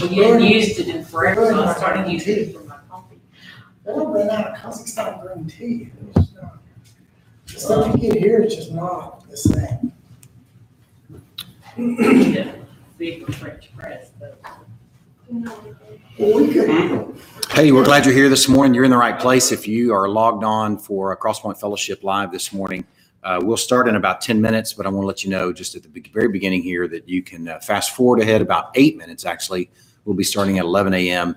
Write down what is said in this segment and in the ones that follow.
Well, you hadn't used it in forever, so I started using it for my coffee. They don't run out of Kazakhstan green tea. It's not- The stuff you get here is just not the same. Need a big French press, but. Well, we could, Hey, we're glad you're here this morning. You're in the right place. If you are logged on for a Crosspoint Fellowship Live this morning, uh, we'll start in about 10 minutes, but I want to let you know just at the be- very beginning here that you can uh, fast forward ahead about eight minutes, actually. We'll be starting at 11 a.m.,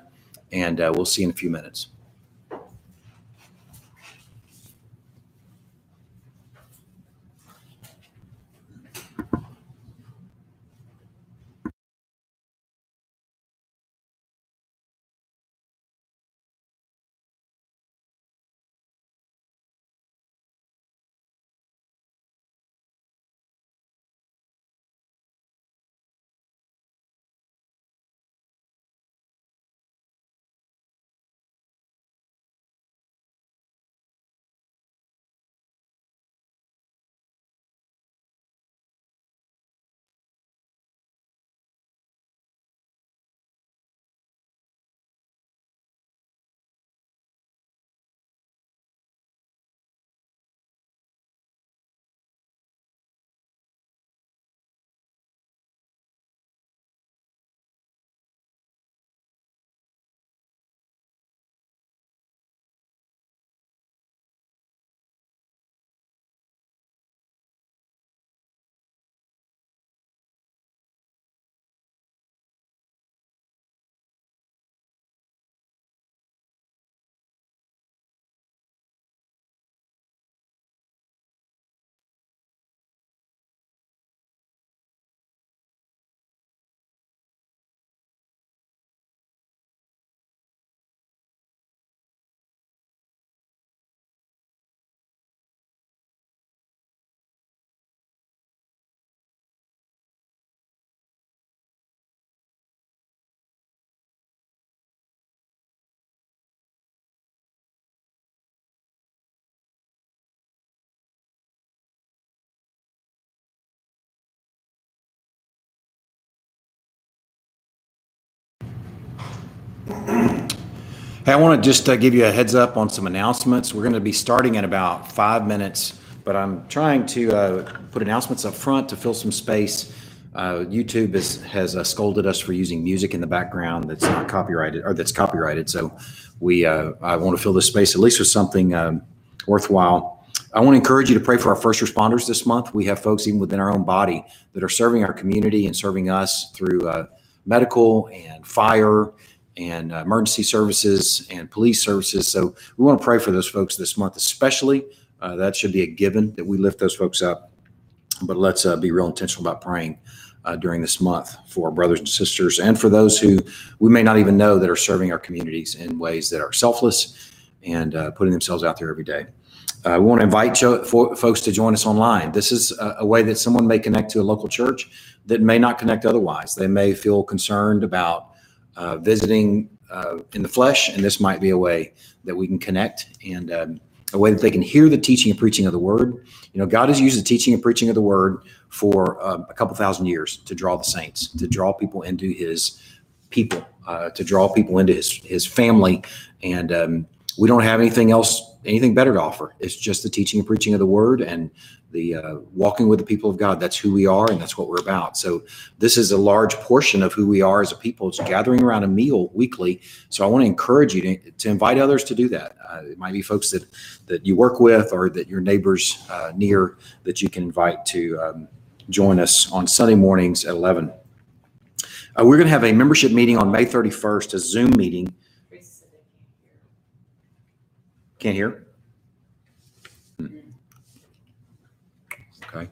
and uh, we'll see you in a few minutes. Hey, I want to just uh, give you a heads up on some announcements. We're going to be starting in about five minutes, but I'm trying to uh, put announcements up front to fill some space. Uh, YouTube has, has uh, scolded us for using music in the background that's not copyrighted or that's copyrighted. So we, uh, I want to fill this space at least with something um, worthwhile. I want to encourage you to pray for our first responders this month. We have folks even within our own body that are serving our community and serving us through uh, medical and fire and uh, emergency services and police services. So we want to pray for those folks this month, especially. Uh, that should be a given that we lift those folks up. But let's uh, be real intentional about praying uh, during this month for our brothers and sisters and for those who we may not even know that are serving our communities in ways that are selfless and uh, putting themselves out there every day. Uh, we want to invite fo- folks to join us online. This is a, a way that someone may connect to a local church that may not connect otherwise. They may feel concerned about uh, visiting uh, in the flesh, and this might be a way that we can connect and um, a way that they can hear the teaching and preaching of the word. You know, God has used the teaching and preaching of the word for um, a couple thousand years to draw the saints, to draw people into His people, uh, to draw people into His His family, and um, we don't have anything else, anything better to offer. It's just the teaching and preaching of the word and the uh, walking with the people of God. That's who we are, and that's what we're about. So this is a large portion of who we are as a people. It's gathering around a meal weekly. So I want to encourage you to, to invite others to do that. Uh, it might be folks that that you work with or that your neighbors uh, near that you can invite to um, join us on Sunday mornings at 11. Uh, we're going to have a membership meeting on May 31st, a Zoom meeting. Chris said they can't hear. Can't hear? Hmm. Okay.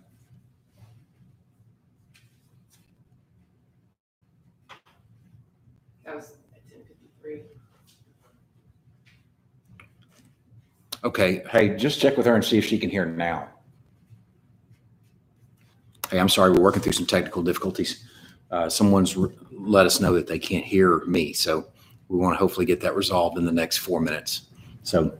That was at ten fifty-three. Okay, hey, just check with her and see if she can hear now. Hey, I'm sorry, we're working through some technical difficulties. Uh, someone's r- let us know that they can't hear me, so we want to hopefully get that resolved in the next four minutes. So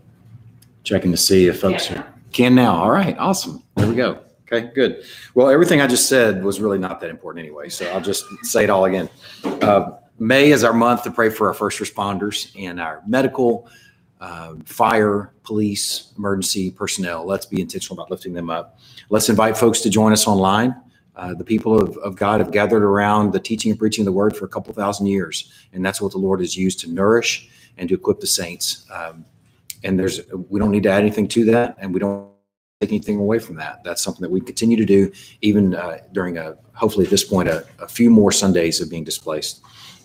checking to see if folks Yeah. are- can now. All right, awesome. There we go. Okay, good. Well, everything I just said was really not that important anyway, so I'll just say it all again. Uh, May is our month to pray for our first responders and our medical, uh, fire, police, emergency personnel. Let's be intentional about lifting them up. Let's invite folks to join us online. Uh, the people of, of God have gathered around the teaching and preaching of the word for a couple thousand years, and that's what the Lord has used to nourish and to equip the saints. Um, and there's we don't need to add anything to that, and we don't take anything away from that. That's something that we continue to do, even uh, during a hopefully at this point a, a few more Sundays of being displaced.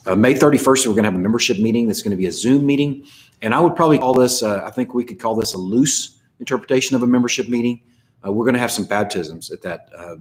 Uh, May 31st, we're going to have a membership meeting. That's going to be a Zoom meeting, and I would probably call this. Uh, I think we could call this a loose interpretation of a membership meeting. Uh, we're going to have some baptisms at that uh,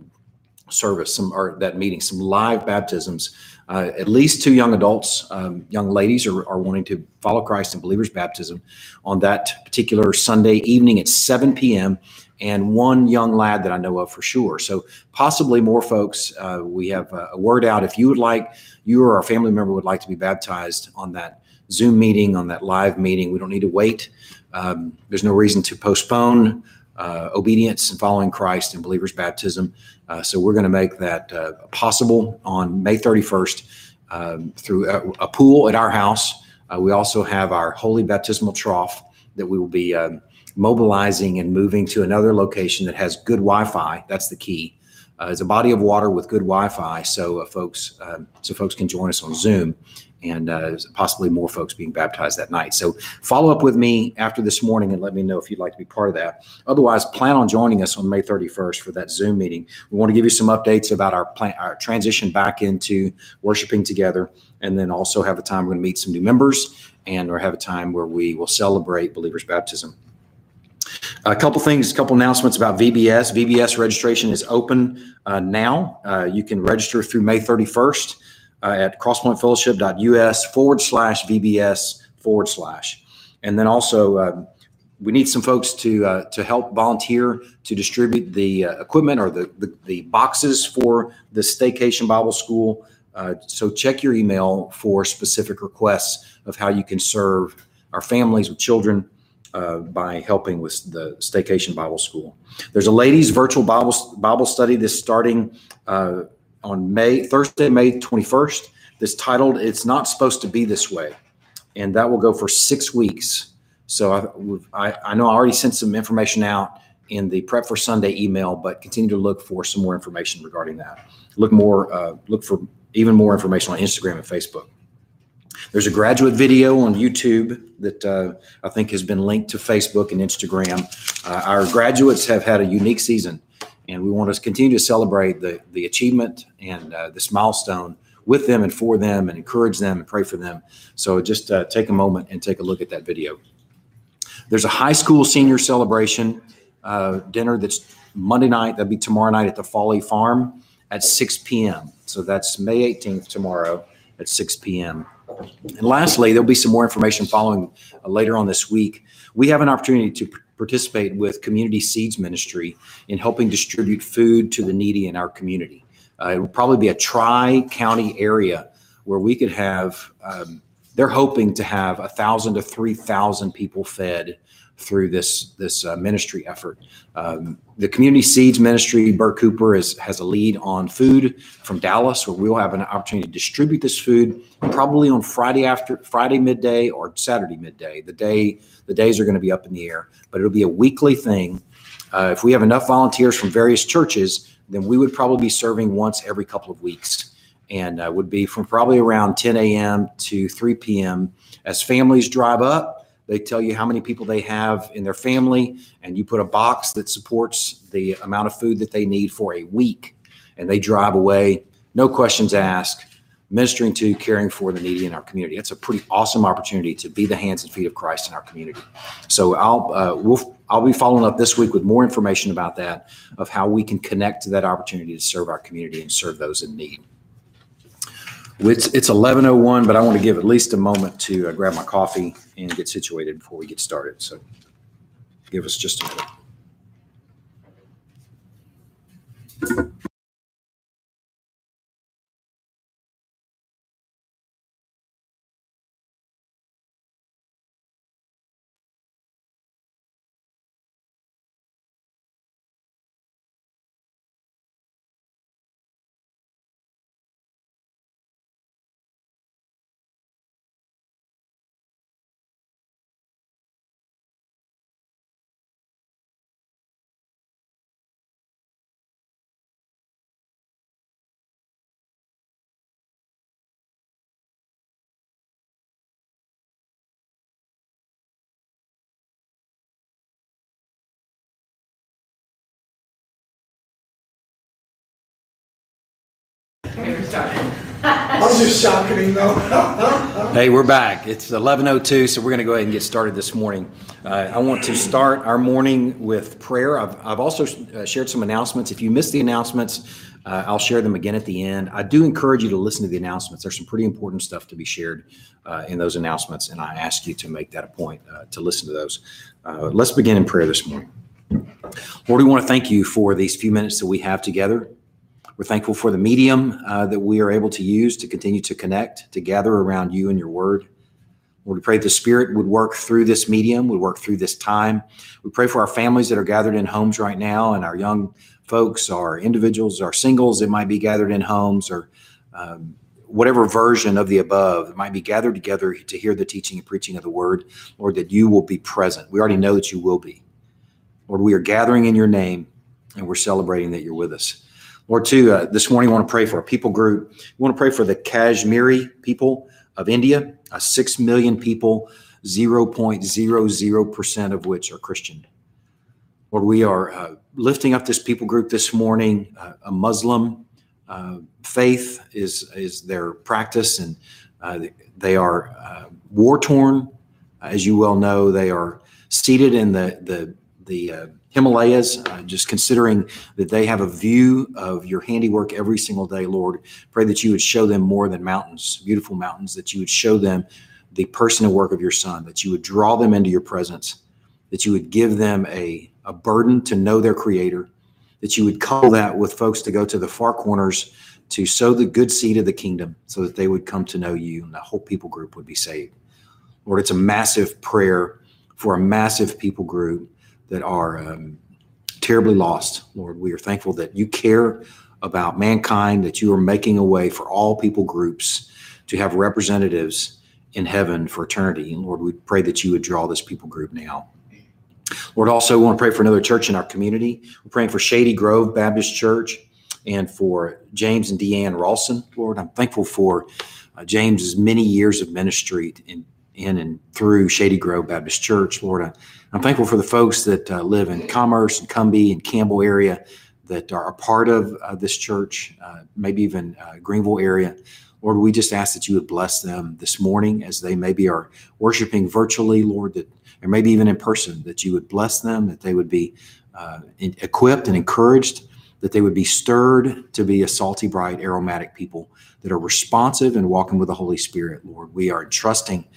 service, some or that meeting, some live baptisms. Uh, at least two young adults, um, young ladies, are, are wanting to follow Christ in believers' baptism on that particular Sunday evening at 7 p.m. And one young lad that I know of for sure. So possibly more folks. Uh, we have a, word out. If you would like, you or a family member would like to be baptized on that Zoom meeting, on that live meeting, we don't need to wait. Um, there's no reason to postpone uh, obedience and following Christ and believers' baptism. Uh, so we're going to make that uh, possible on May 31st um, through a, a, pool at our house. Uh, we also have our holy baptismal trough that we will be um, mobilizing and moving to another location that has good Wi-Fi. That's the key. Uh, it's a body of water with good Wi-Fi, so uh, folks, um, so folks can join us on Zoom and uh, possibly more folks being baptized that night. So follow up with me after this morning and let me know if you'd like to be part of that. Otherwise, plan on joining us on May 31st for that Zoom meeting. We want to give you some updates about our plan, our transition back into worshiping together, and then also have a time we're going to meet some new members and or have a time where we will celebrate believers' baptism. A couple things, a couple announcements about VBS. VBS registration is open uh, now. Uh, you can register through May 31st uh, at crosspointfellowship.us forward slash VBS forward slash. And then also, uh, we need some folks to uh, to help volunteer to distribute the uh, equipment or the, the, the boxes for the Staycation Bible School. Uh, so check your email for specific requests of how you can serve our families with children uh, by helping with the Staycation Bible School. There's a ladies' virtual Bible Bible study that's starting uh, on May Thursday, May 21st. That's titled "It's Not Supposed to Be This Way," and that will go for six weeks. So I, I, I know I already sent some information out in the Prep for Sunday email, but continue to look for some more information regarding that. Look more, uh, look for even more information on Instagram and Facebook. There's a graduate video on YouTube that uh, I think has been linked to Facebook and Instagram. Uh, our graduates have had a unique season, and we want to continue to celebrate the, the achievement and uh, this milestone with them and for them and encourage them and pray for them. So just uh, take a moment and take a look at that video. There's a high school senior celebration uh, dinner that's Monday night. That'll be tomorrow night at the Folly Farm at 6 p.m. So that's May 18th tomorrow at 6 p.m. And lastly, there'll be some more information following uh, later on this week. We have an opportunity to participate with Community Seeds Ministry in helping distribute food to the needy in our community. Uh, it will probably be a tri county area where we could have, um, they're hoping to have a thousand to 3,000 people fed through this this uh, ministry effort. Um, the Community Seeds Ministry, Bert Cooper is, has a lead on food from Dallas, where we'll have an opportunity to distribute this food probably on Friday after Friday midday or Saturday midday. The day the days are going to be up in the air, but it'll be a weekly thing. Uh, if we have enough volunteers from various churches, then we would probably be serving once every couple of weeks and uh, would be from probably around 10 a.m. to 3 p.m. As families drive up, they tell you how many people they have in their family, and you put a box that supports the amount of food that they need for a week. And they drive away, no questions asked, ministering to, caring for the needy in our community. That's a pretty awesome opportunity to be the hands and feet of Christ in our community. So I'll uh, we'll, I'll be following up this week with more information about that, of how we can connect to that opportunity to serve our community and serve those in need. It's, it's 11:01, but I want to give at least a moment to uh, grab my coffee and get situated before we get started. So give us just a minute. We're starting. I was just shocking though. Hey, we're back. It's 11:02, so we're going to go ahead and get started this morning. Uh, I want to start our morning with prayer. I've I've also uh, shared some announcements. If you missed the announcements, uh, I'll share them again at the end. I do encourage you to listen to the announcements. There's some pretty important stuff to be shared uh, in those announcements, and I ask you to make that a point uh, to listen to those. Uh, Let's begin in prayer this morning. Lord, we want to thank you for these few minutes that we have together. We're thankful for the medium uh, that we are able to use to continue to connect, to gather around you and your word. Lord, we pray the Spirit would work through this medium, would work through this time. We pray for our families that are gathered in homes right now and our young folks, our individuals, our singles that might be gathered in homes or um, whatever version of the above that might be gathered together to hear the teaching and preaching of the word. Lord, that you will be present. We already know that you will be. Lord, we are gathering in your name and we're celebrating that you're with us. Lord, too, uh, this morning I want to pray for a people group. We want to pray for the Kashmiri people of India, uh, 6 million people, 0.00% of which are Christian. Lord, we are uh, lifting up this people group this morning. Uh, a Muslim uh, faith is, is their practice, and uh, they are uh, war torn. As you well know, they are seated in the, the, the Himalayas, uh, just considering that they have a view of your handiwork every single day, Lord. Pray that you would show them more than mountains, beautiful mountains, that you would show them the personal work of your Son, that you would draw them into your presence, that you would give them a, a burden to know their Creator, that you would couple that with folks to go to the far corners to sow the good seed of the kingdom so that they would come to know you and the whole people group would be saved. Lord, it's a massive prayer for a massive people group that are um, terribly lost. Lord, we are thankful that you care about mankind, that you are making a way for all people groups to have representatives in heaven for eternity. And Lord, we pray that you would draw this people group now. Lord, also we want to pray for another church in our community. We're praying for Shady Grove Baptist Church and for James and Deanne Rawson. Lord, I'm thankful for uh, James's many years of ministry in, in and through Shady Grove Baptist Church. Lord, I, I'm thankful for the folks that uh, live in Commerce and Cumby and Campbell area that are a part of uh, this church, uh, maybe even uh, Greenville area. Lord, we just ask that you would bless them this morning as they maybe are worshiping virtually, Lord, that or maybe even in person, that you would bless them, that they would be uh, in- equipped and encouraged, that they would be stirred to be a salty, bright, aromatic people that are responsive and walking with the Holy Spirit, Lord. We are trusting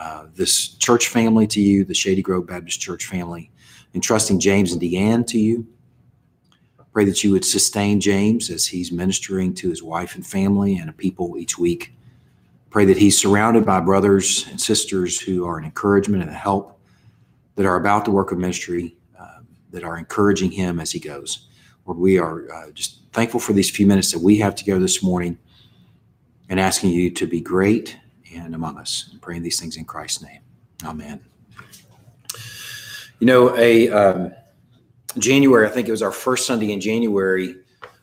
uh, this church family to you, the Shady Grove Baptist Church family, entrusting James and Deanne to you. Pray that you would sustain James as he's ministering to his wife and family and people each week. Pray that he's surrounded by brothers and sisters who are an encouragement and a help, that are about the work of ministry, uh, that are encouraging him as he goes. Lord, we are uh, just thankful for these few minutes that we have together this morning and asking you to be great and among us. And praying these things in Christ's name. Amen. You know, a um, January, I think it was our first Sunday in January,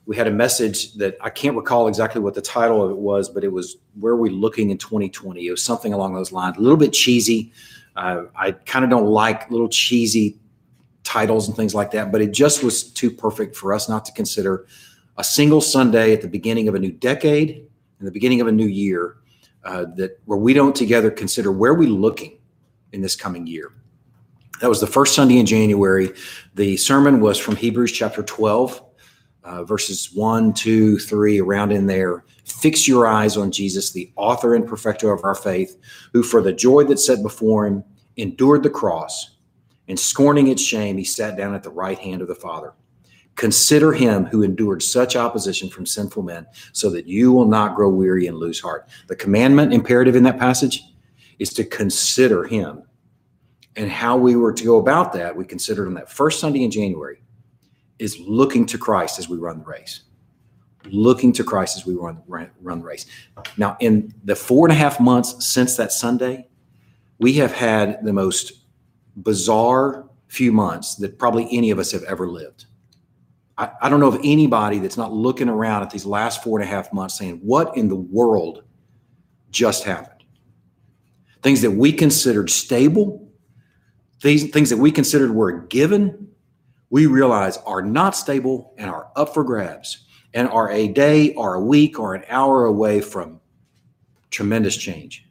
we had a message that I can't recall exactly what the title of it was, but it was Where Are We Looking in 2020? It was something along those lines, a little bit cheesy. Uh, I kind of don't like little cheesy titles and things like that, but it just was too perfect for us not to consider a single Sunday at the beginning of a new decade and the beginning of a new year uh, that where we don't together consider where we are looking in this coming year. That was the first Sunday in January. The sermon was from Hebrews chapter 12, uh, verses 1, 2, 3, around in there. Fix your eyes on Jesus, the author and perfecter of our faith, who for the joy that set before him endured the cross, and scorning its shame, he sat down at the right hand of the Father. Consider him who endured such opposition from sinful men, so that you will not grow weary and lose heart. The commandment imperative in that passage is to consider him. And how we were to go about that, we considered on that first Sunday in January, is looking to Christ as we run the race. Looking to Christ as we run, run the race. Now, in the four and a half months since that Sunday, we have had the most bizarre few months that probably any of us have ever lived. I, I don't know of anybody that's not looking around at these last four and a half months saying, what in the world just happened? Things that we considered stable, these things that we considered were a given, we realize are not stable and are up for grabs. and are a day or a week or an hour away from tremendous change.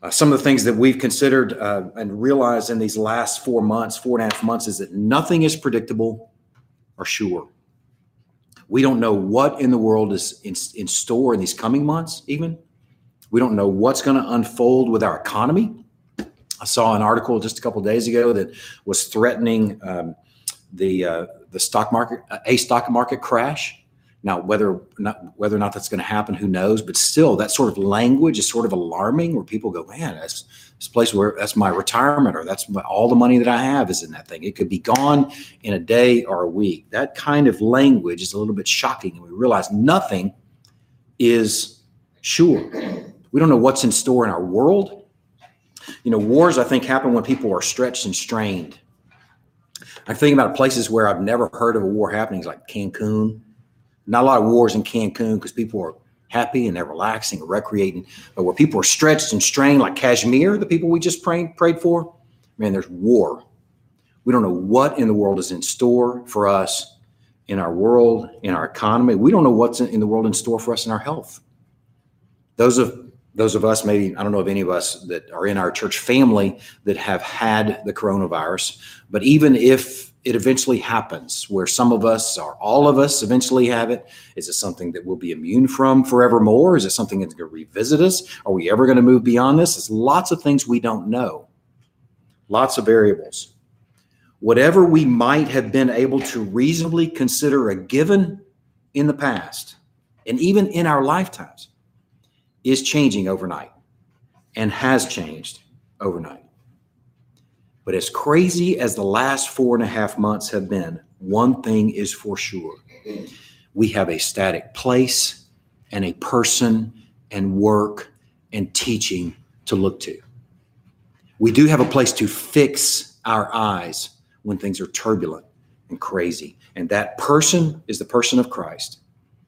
Uh, some of the things that we've considered uh, and realized in these last four months, four and a half months, is that nothing is predictable or sure. We don't know what in the world is in, in store in these coming months, even. We don't know what's going to unfold with our economy. I saw an article just a couple days ago that was threatening um, the uh, the stock market, a stock market crash. Now, whether not whether or not that's going to happen, who knows? But still, that sort of language is sort of alarming, where people go, "Man, that's this place where that's my retirement, or that's my, all the money that I have is in that thing. It could be gone in a day or a week." That kind of language is a little bit shocking, and we realize nothing is sure. We don't know what's in store in our world. You know, wars I think happen when people are stretched and strained. I think about places where I've never heard of a war happening, like Cancun not a lot of wars in Cancun because people are happy and they're relaxing, and recreating. But where people are stretched and strained, like Kashmir, the people we just prayed, prayed for, man, there's war. We don't know what in the world is in store for us in our world, in our economy. We don't know what's in, the world in store for us in our health. Those of those of us, maybe I don't know of any of us that are in our church family that have had the coronavirus, but even if it eventually happens where some of us or all of us eventually have it? Is it something that we'll be immune from forevermore? Is it something that's going to revisit us? Are we ever going to move beyond this? There's lots of things we don't know, lots of variables. Whatever we might have been able to reasonably consider a given in the past, and even in our lifetimes, is changing overnight and has changed overnight. But as crazy as the last four and a half months have been, one thing is for sure we have a static place and a person and work and teaching to look to. We do have a place to fix our eyes when things are turbulent and crazy. And that person is the person of Christ.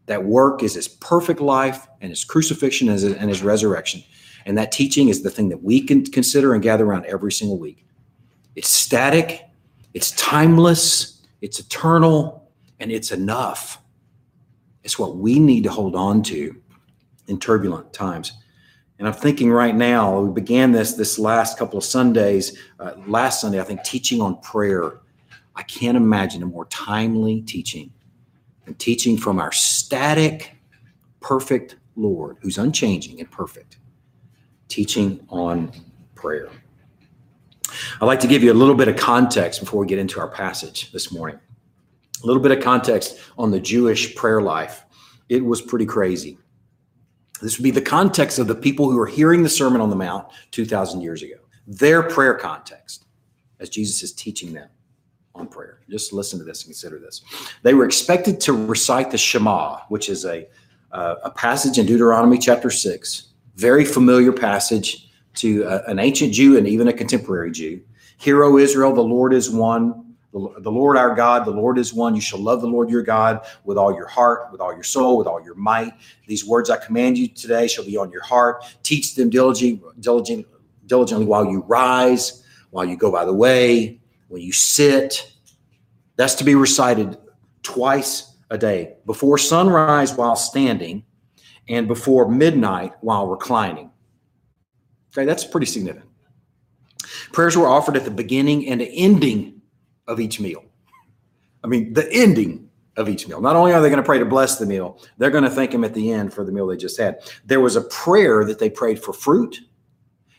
That work is his perfect life and his crucifixion and his resurrection. And that teaching is the thing that we can consider and gather around every single week. It's static, it's timeless, it's eternal, and it's enough. It's what we need to hold on to in turbulent times. And I'm thinking right now, we began this this last couple of Sundays, uh, last Sunday, I think, teaching on prayer. I can't imagine a more timely teaching than teaching from our static, perfect Lord, who's unchanging and perfect, teaching on prayer. I'd like to give you a little bit of context before we get into our passage this morning. A little bit of context on the Jewish prayer life. It was pretty crazy. This would be the context of the people who are hearing the Sermon on the Mount 2,000 years ago, their prayer context as Jesus is teaching them on prayer. Just listen to this and consider this. They were expected to recite the Shema, which is a, uh, a passage in Deuteronomy chapter 6, very familiar passage to a, an ancient Jew and even a contemporary Jew. Hear, O Israel, the Lord is one. The, Lord our God, the Lord is one. You shall love the Lord your God with all your heart, with all your soul, with all your might. These words I command you today shall be on your heart. Teach them diligently, diligent, diligently while you rise, while you go by the way, when you sit. That's to be recited twice a day before sunrise while standing and before midnight while reclining. Okay, that's pretty significant. Prayers were offered at the beginning and the ending of each meal. I mean, the ending of each meal. Not only are they going to pray to bless the meal, they're going to thank him at the end for the meal they just had. There was a prayer that they prayed for fruit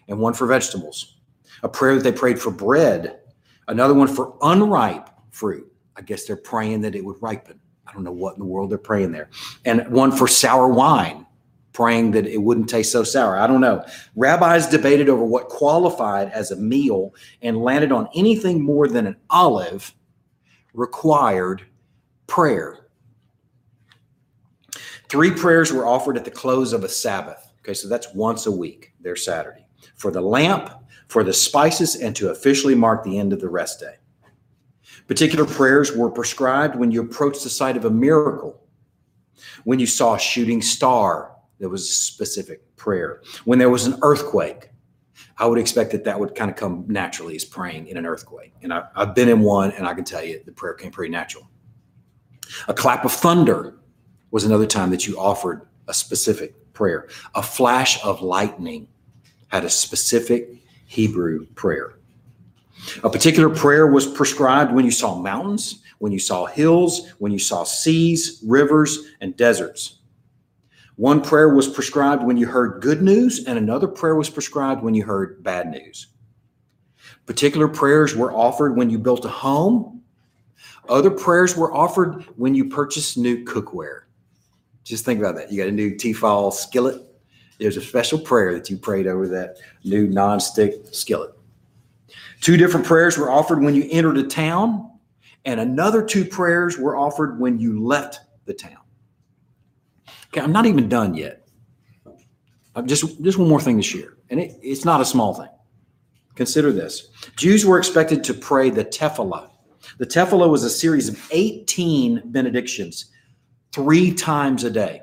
and one for vegetables, a prayer that they prayed for bread, another one for unripe fruit. I guess they're praying that it would ripen. I don't know what in the world they're praying there. And one for sour wine praying that it wouldn't taste so sour. I don't know. Rabbis debated over what qualified as a meal and landed on anything more than an olive required prayer. Three prayers were offered at the close of a Sabbath. Okay, so that's once a week, their Saturday. For the lamp, for the spices, and to officially mark the end of the rest day. Particular prayers were prescribed when you approached the site of a miracle, when you saw a shooting star, there was a specific prayer. When there was an earthquake, I would expect that that would kind of come naturally as praying in an earthquake. And I, have been in one, and I can tell you the prayer came pretty natural. A clap of thunder was another time that you offered a specific prayer. A flash of lightning had a specific Hebrew prayer. A particular prayer was prescribed when you saw mountains, when you saw hills, when you saw seas, rivers, and deserts. One prayer was prescribed when you heard good news, and another prayer was prescribed when you heard bad news. Particular prayers were offered when you built a home. Other prayers were offered when you purchased new cookware. Just think about that. You got a new Tefal skillet. There's a special prayer that you prayed over that new nonstick skillet. Two different prayers were offered when you entered a town, and another two prayers were offered when you left the town. Okay, I'm not even done yet. I'm just just one more thing to share, and it, it's not a small thing. Consider this: Jews were expected to pray the Tefillah. The Tefillah was a series of 18 benedictions, three times a day,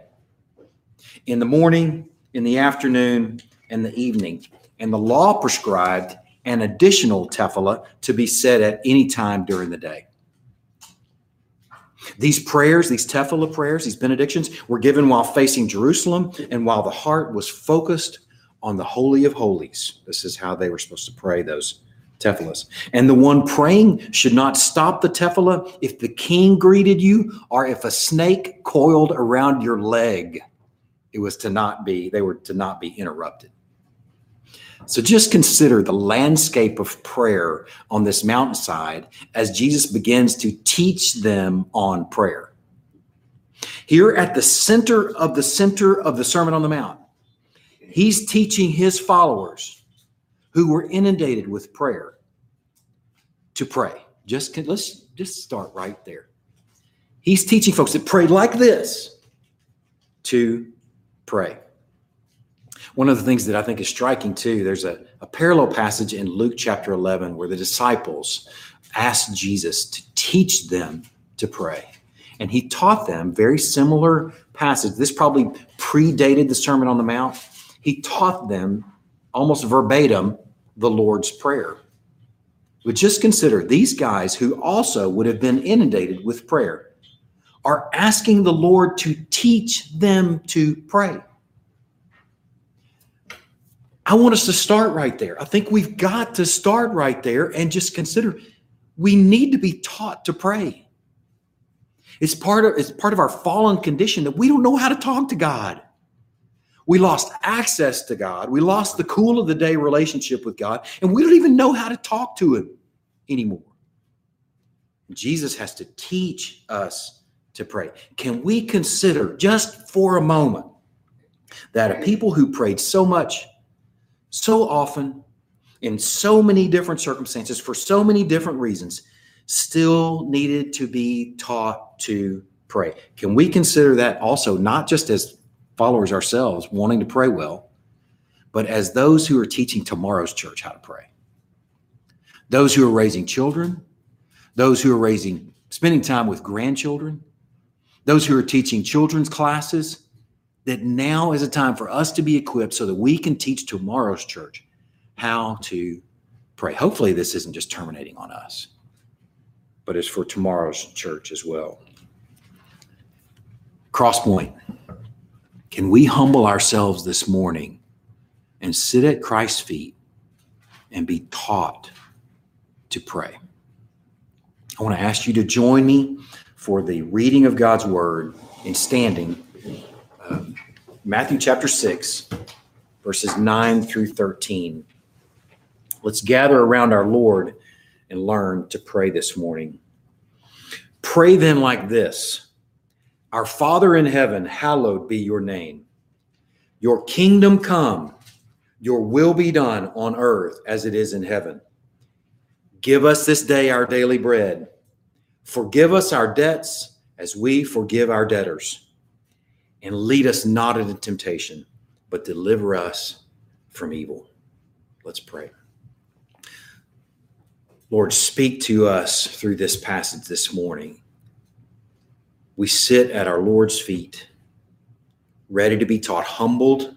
in the morning, in the afternoon, and the evening. And the law prescribed an additional tefillah to be said at any time during the day. These prayers, these tefillah prayers, these benedictions were given while facing Jerusalem and while the heart was focused on the Holy of Holies. This is how they were supposed to pray those tefillahs. And the one praying should not stop the tefillah if the king greeted you or if a snake coiled around your leg. It was to not be, they were to not be interrupted. So just consider the landscape of prayer on this mountainside as Jesus begins to teach them on prayer. Here at the center of the center of the Sermon on the Mount, he's teaching his followers who were inundated with prayer to pray. Just let's just start right there. He's teaching folks that pray like this to pray. One of the things that I think is striking too, there's a, a parallel passage in Luke chapter 11 where the disciples asked Jesus to teach them to pray. And he taught them very similar passage. This probably predated the Sermon on the Mount. He taught them almost verbatim the Lord's Prayer. But just consider these guys who also would have been inundated with prayer are asking the Lord to teach them to pray. I want us to start right there. I think we've got to start right there and just consider we need to be taught to pray. It's part of it's part of our fallen condition that we don't know how to talk to God. We lost access to God. We lost the cool of the day relationship with God, and we don't even know how to talk to him anymore. Jesus has to teach us to pray. Can we consider just for a moment that a people who prayed so much so often in so many different circumstances for so many different reasons still needed to be taught to pray. Can we consider that also not just as followers ourselves wanting to pray well, but as those who are teaching tomorrow's church how to pray? Those who are raising children, those who are raising, spending time with grandchildren, those who are teaching children's classes, that now is a time for us to be equipped so that we can teach tomorrow's church how to pray. Hopefully, this isn't just terminating on us, but it's for tomorrow's church as well. Crosspoint. Can we humble ourselves this morning and sit at Christ's feet and be taught to pray? I want to ask you to join me for the reading of God's word in standing Um, Matthew chapter 6, verses 9 through 13. Let's gather around our Lord and learn to pray this morning. Pray then like this Our Father in heaven, hallowed be your name. Your kingdom come, your will be done on earth as it is in heaven. Give us this day our daily bread. Forgive us our debts as we forgive our debtors and lead us not into temptation, but deliver us from evil. Let's pray. Lord, speak to us through this passage this morning. We sit at our Lord's feet, ready to be taught, humbled,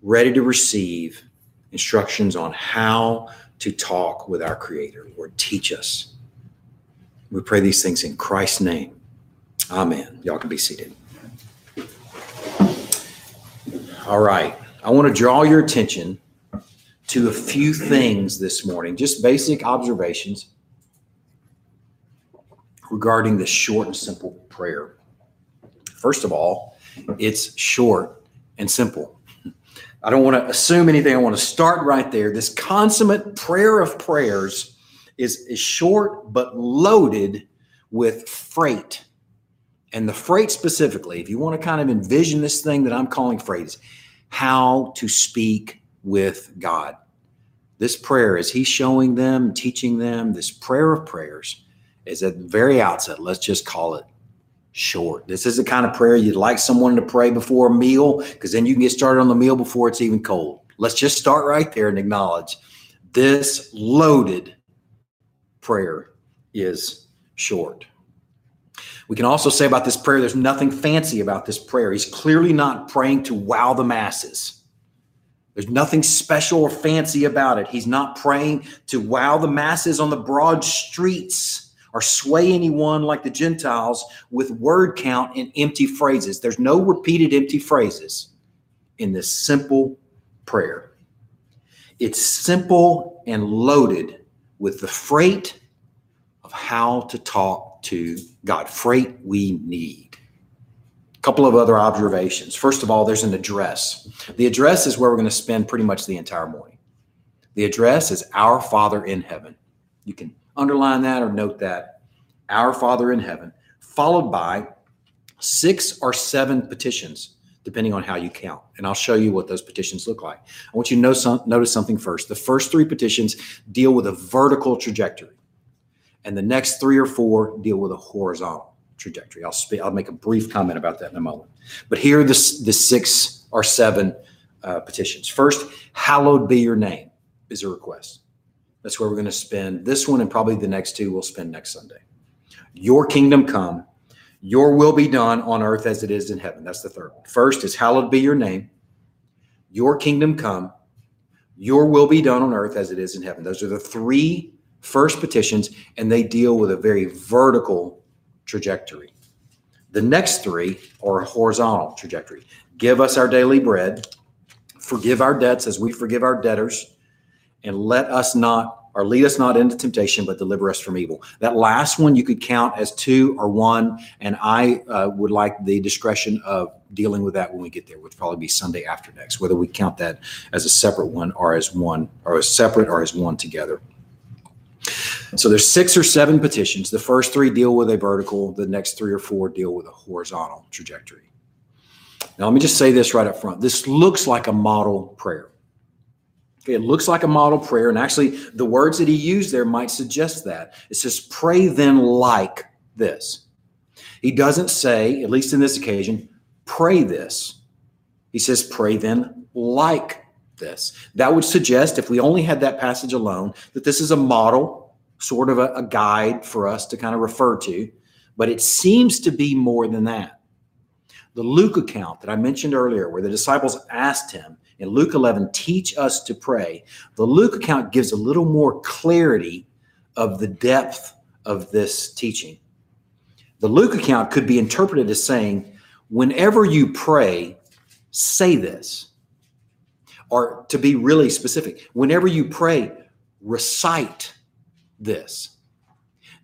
ready to receive instructions on how to talk with our Creator. Lord, teach us. We pray these things in Christ's name. Amen. Y'all can be seated. All right. I want to draw your attention to a few things this morning, just basic observations regarding the short and simple prayer. First of all, it's short and simple. I don't want to assume anything. I want to start right there. This consummate prayer of prayers is, is short but loaded with freight. And the freight specifically, if you want to kind of envision this thing that I'm calling freight, is how to speak with God. This prayer, as He's showing them, teaching them, this prayer of prayers is at the very outset, let's just call it short. This is the kind of prayer you'd like someone to pray before a meal, because then you can get started on the meal before it's even cold. Let's just start right there and acknowledge this loaded prayer is short. We can also say about this prayer, there's nothing fancy about this prayer. He's clearly not praying to wow the masses. There's nothing special or fancy about it. He's not praying to wow the masses on the broad streets or sway anyone like the Gentiles with word count and empty phrases. There's no repeated empty phrases in this simple prayer. It's simple and loaded with the freight of how to talk to God, freight we need. A couple of other observations. First of all, there's an address. The address is where we're going to spend pretty much the entire morning. The address is Our Father in Heaven. You can underline that or note that. Our Father in Heaven, followed by six or seven petitions, depending on how you count. And I'll show you what those petitions look like. I want you to know some, notice something first. The first three petitions deal with a vertical trajectory, and the next three or four deal with a horizontal trajectory. I'll I'll make a brief comment about that in a moment. But here are the, the six or seven uh, petitions. First, hallowed be your name is a request. That's where we're going to spend this one and probably the next two we'll spend next Sunday. Your kingdom come, your will be done on earth as it is in heaven. That's the third one. First is hallowed be your name. Your kingdom come, your will be done on earth as it is in heaven. Those are the three first petitions, and they deal with a very vertical trajectory. The next three are a horizontal trajectory. Give us our daily bread, forgive our debts as we forgive our debtors, and let us not or lead us not into temptation, but deliver us from evil. That last one you could count as two or one, and I uh, would like the discretion of dealing with that when we get there, which probably be Sunday after next, whether we count that as a separate one or as one, or as separate or as one together. So there's six or seven petitions. The first three deal with a vertical, the next three or four deal with a horizontal trajectory. Now, let me just say this right up front. This looks like a model prayer. Okay, it looks like a model prayer, and actually, the words that he used there might suggest that. It says, Pray then like this. He doesn't say, at least in this occasion, pray this. He says, Pray then like this. That would suggest, if we only had that passage alone, that this is a model, sort of a, a guide for us to kind of refer to, but it seems to be more than that. The Luke account that I mentioned earlier, where the disciples asked him, in Luke 11, teach us to pray. The Luke account gives a little more clarity of the depth of this teaching. The Luke account could be interpreted as saying, whenever you pray, say this. Or to be really specific, whenever you pray, recite this.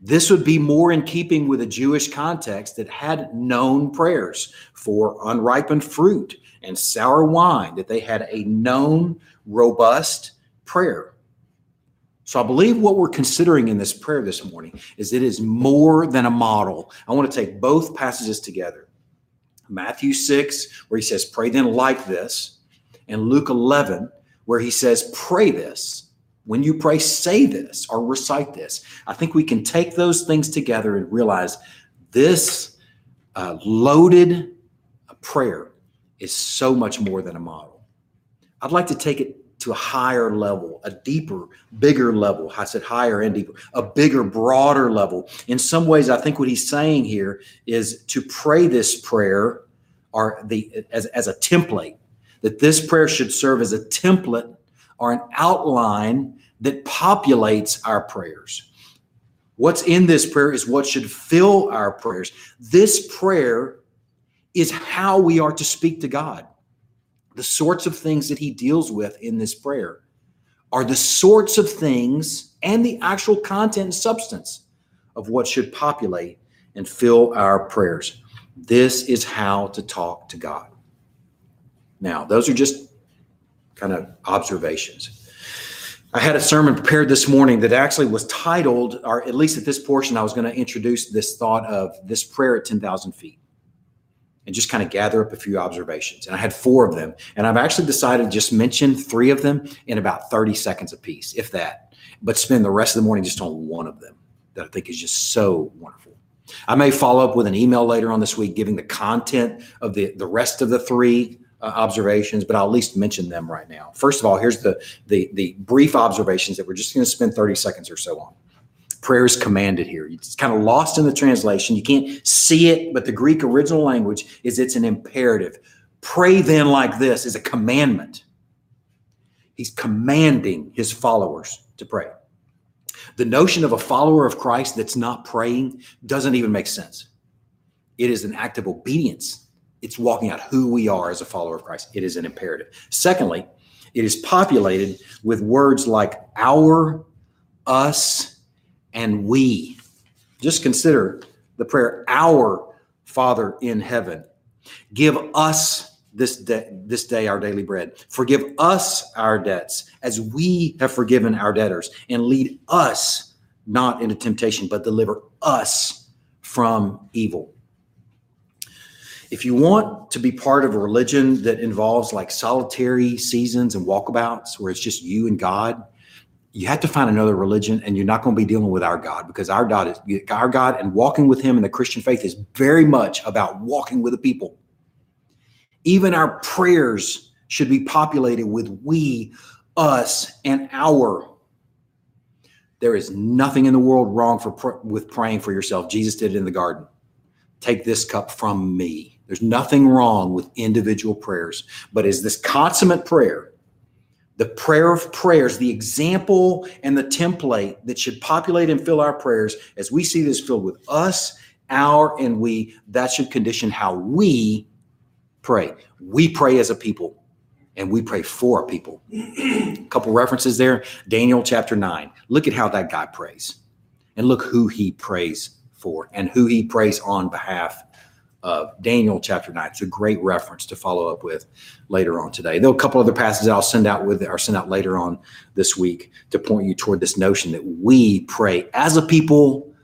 This would be more in keeping with a Jewish context that had known prayers for unripened fruit and sour wine, that they had a known, robust prayer. So I believe what we're considering in this prayer this morning is it is more than a model. I want to take both passages together. Matthew 6, where he says, Pray then like this, and Luke 11, where he says, Pray this. When you pray, say this or recite this. I think we can take those things together and realize this uh, loaded prayer is so much more than a model. I'd like to take it to a higher level, a deeper, bigger level. I said higher and deeper, a bigger, broader level. In some ways, I think what he's saying here is to pray this prayer or the as, as a template, that this prayer should serve as a template or an outline that populates our prayers. What's in this prayer is what should fill our prayers. This prayer is how we are to speak to God. The sorts of things that he deals with in this prayer are the sorts of things and the actual content and substance of what should populate and fill our prayers. This is how to talk to God. Now, those are just kind of observations. I had a sermon prepared this morning that actually was titled, or at least at this portion, I was going to introduce this thought of this prayer at 10,000 feet and just kind of gather up a few observations. And I had four of them. And I've actually decided to just mention three of them in about 30 seconds apiece, if that, but spend the rest of the morning just on one of them that I think is just so wonderful. I may follow up with an email later on this week giving the content of the, the rest of the three uh, observations, but I'll at least mention them right now. First of all, here's the, the, the brief observations that we're just going to spend 30 seconds or so on. Prayer is commanded here. It's kind of lost in the translation. You can't see it, but the Greek original language is it's an imperative. Pray then like this is a commandment. He's commanding his followers to pray. The notion of a follower of Christ that's not praying doesn't even make sense. It is an act of obedience. It's walking out who we are as a follower of Christ. It is an imperative. Secondly, it is populated with words like our, us, and we. Just consider the prayer, Our Father in heaven. Give us this day, this day our daily bread. Forgive us our debts as we have forgiven our debtors. And lead us not into temptation, but deliver us from evil. If you want to be part of a religion that involves like solitary seasons and walkabouts where it's just you and God, you have to find another religion and you're not going to be dealing with our God because our God is our God and walking with him in the Christian faith is very much about walking with the people. Even our prayers should be populated with we, us, and our. There is nothing in the world wrong for with praying for yourself. Jesus did it in the garden. Take this cup from me. There's nothing wrong with individual prayers, but is this consummate prayer the prayer of prayers, the example and the template that should populate and fill our prayers as we see this filled with us, our, and we, that should condition how we pray. We pray as a people and we pray for a people. a couple references there Daniel chapter 9. Look at how that guy prays and look who he prays for and who he prays on behalf of Daniel chapter 9. It's a great reference to follow up with later on today. There are a couple other passages I'll send out with or send out later on this week to point you toward this notion that we pray as a people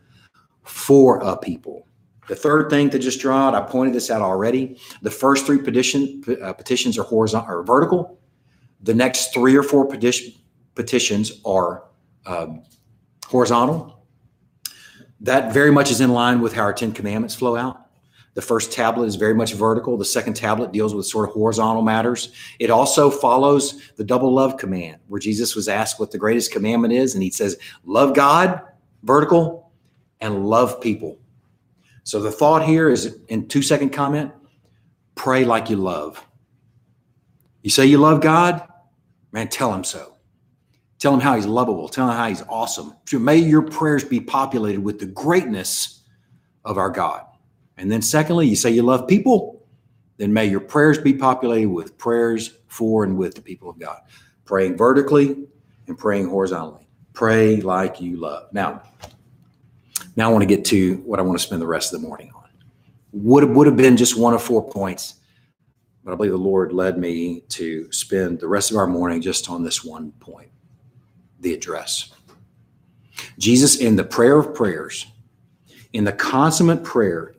for a people. The third thing to just draw out, I pointed this out already. The first three petition, uh, petitions are horizontal or vertical. The next three or four petition, petitions are um, horizontal. That very much is in line with how our Ten Commandments flow out. The first tablet is very much vertical. The second tablet deals with sort of horizontal matters. It also follows the double love command, where Jesus was asked what the greatest commandment is, and he says, Love God, vertical, and love people. So the thought here is in two second comment pray like you love. You say you love God, man, tell him so. Tell him how he's lovable. Tell him how he's awesome. May your prayers be populated with the greatness of our God. And then, secondly, you say you love people, then may your prayers be populated with prayers for and with the people of God, praying vertically and praying horizontally. Pray like you love. Now, now I want to get to what I want to spend the rest of the morning on. Would would have been just one of four points, but I believe the Lord led me to spend the rest of our morning just on this one point, the address. Jesus in the prayer of prayers, in the consummate prayer,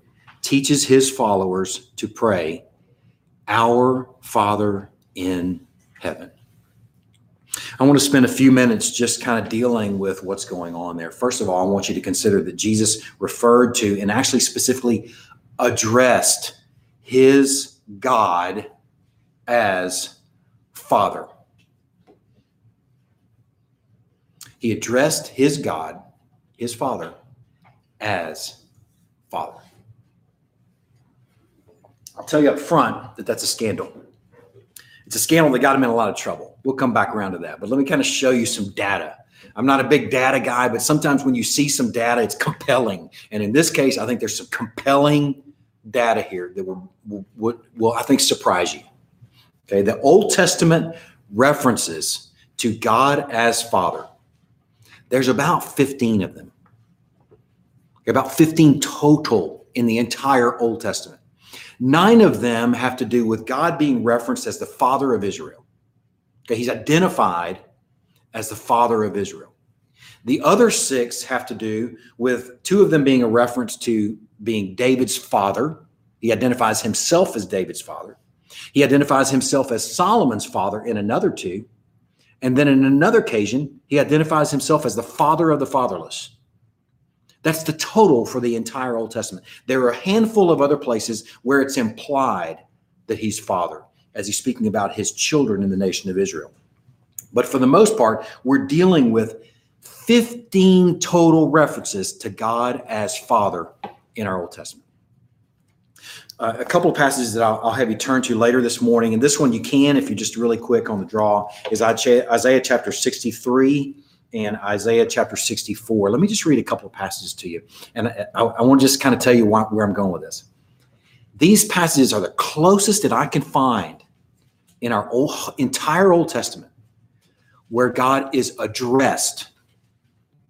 teaches his followers to pray, Our Father in heaven. I want to spend a few minutes just kind of dealing with what's going on there. First of all, I want you to consider that Jesus referred to and actually specifically addressed his God as Father. He addressed his God, his Father, as Father. I'll tell you up front that that's a scandal. It's a scandal that got him in a lot of trouble. We'll come back around to that. But let me kind of show you some data. I'm not a big data guy, but sometimes when you see some data, it's compelling. And in this case, I think there's some compelling data here that will, will, will, will I think, surprise you. Okay, the Old Testament references to God as Father. There's about 15 of them. About 15 total in the entire Old Testament. Nine of them have to do with God being referenced as the father of Israel. Okay, he's identified as the father of Israel. The other six have to do with two of them being a reference to being David's father. He identifies himself as David's father. He identifies himself as Solomon's father in another two. And then in another occasion, he identifies himself as the father of the fatherless. That's the total for the entire Old Testament. There are a handful of other places where it's implied that he's father, as he's speaking about his children in the nation of Israel. But for the most part, we're dealing with 15 total references to God as father in our Old Testament. Uh, a couple of passages that I'll, I'll, have you turn to later this morning, and this one you can, if you're just really quick on the draw, is Isaiah chapter 63 and Isaiah chapter 64. Let me just read a couple of passages to you. And I, I want to just kind of tell you why, where I'm going with this. These passages are the closest that I can find in our old, entire Old Testament where God is addressed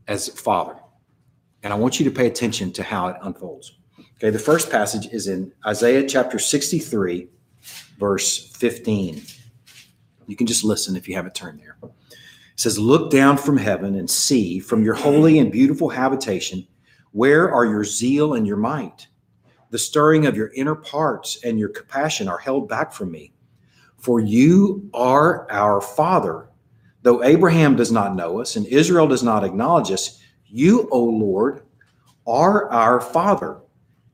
as Father. And I want you to pay attention to how it unfolds. Okay, the first passage is in Isaiah chapter 63, verse 15. You can just listen if you haven't turned there. It says, Look down from heaven and see from your holy and beautiful habitation, where are your zeal and your might? The stirring of your inner parts and your compassion are held back from me. For you are our Father. Though Abraham does not know us and Israel does not acknowledge us, you, O Lord, are our Father.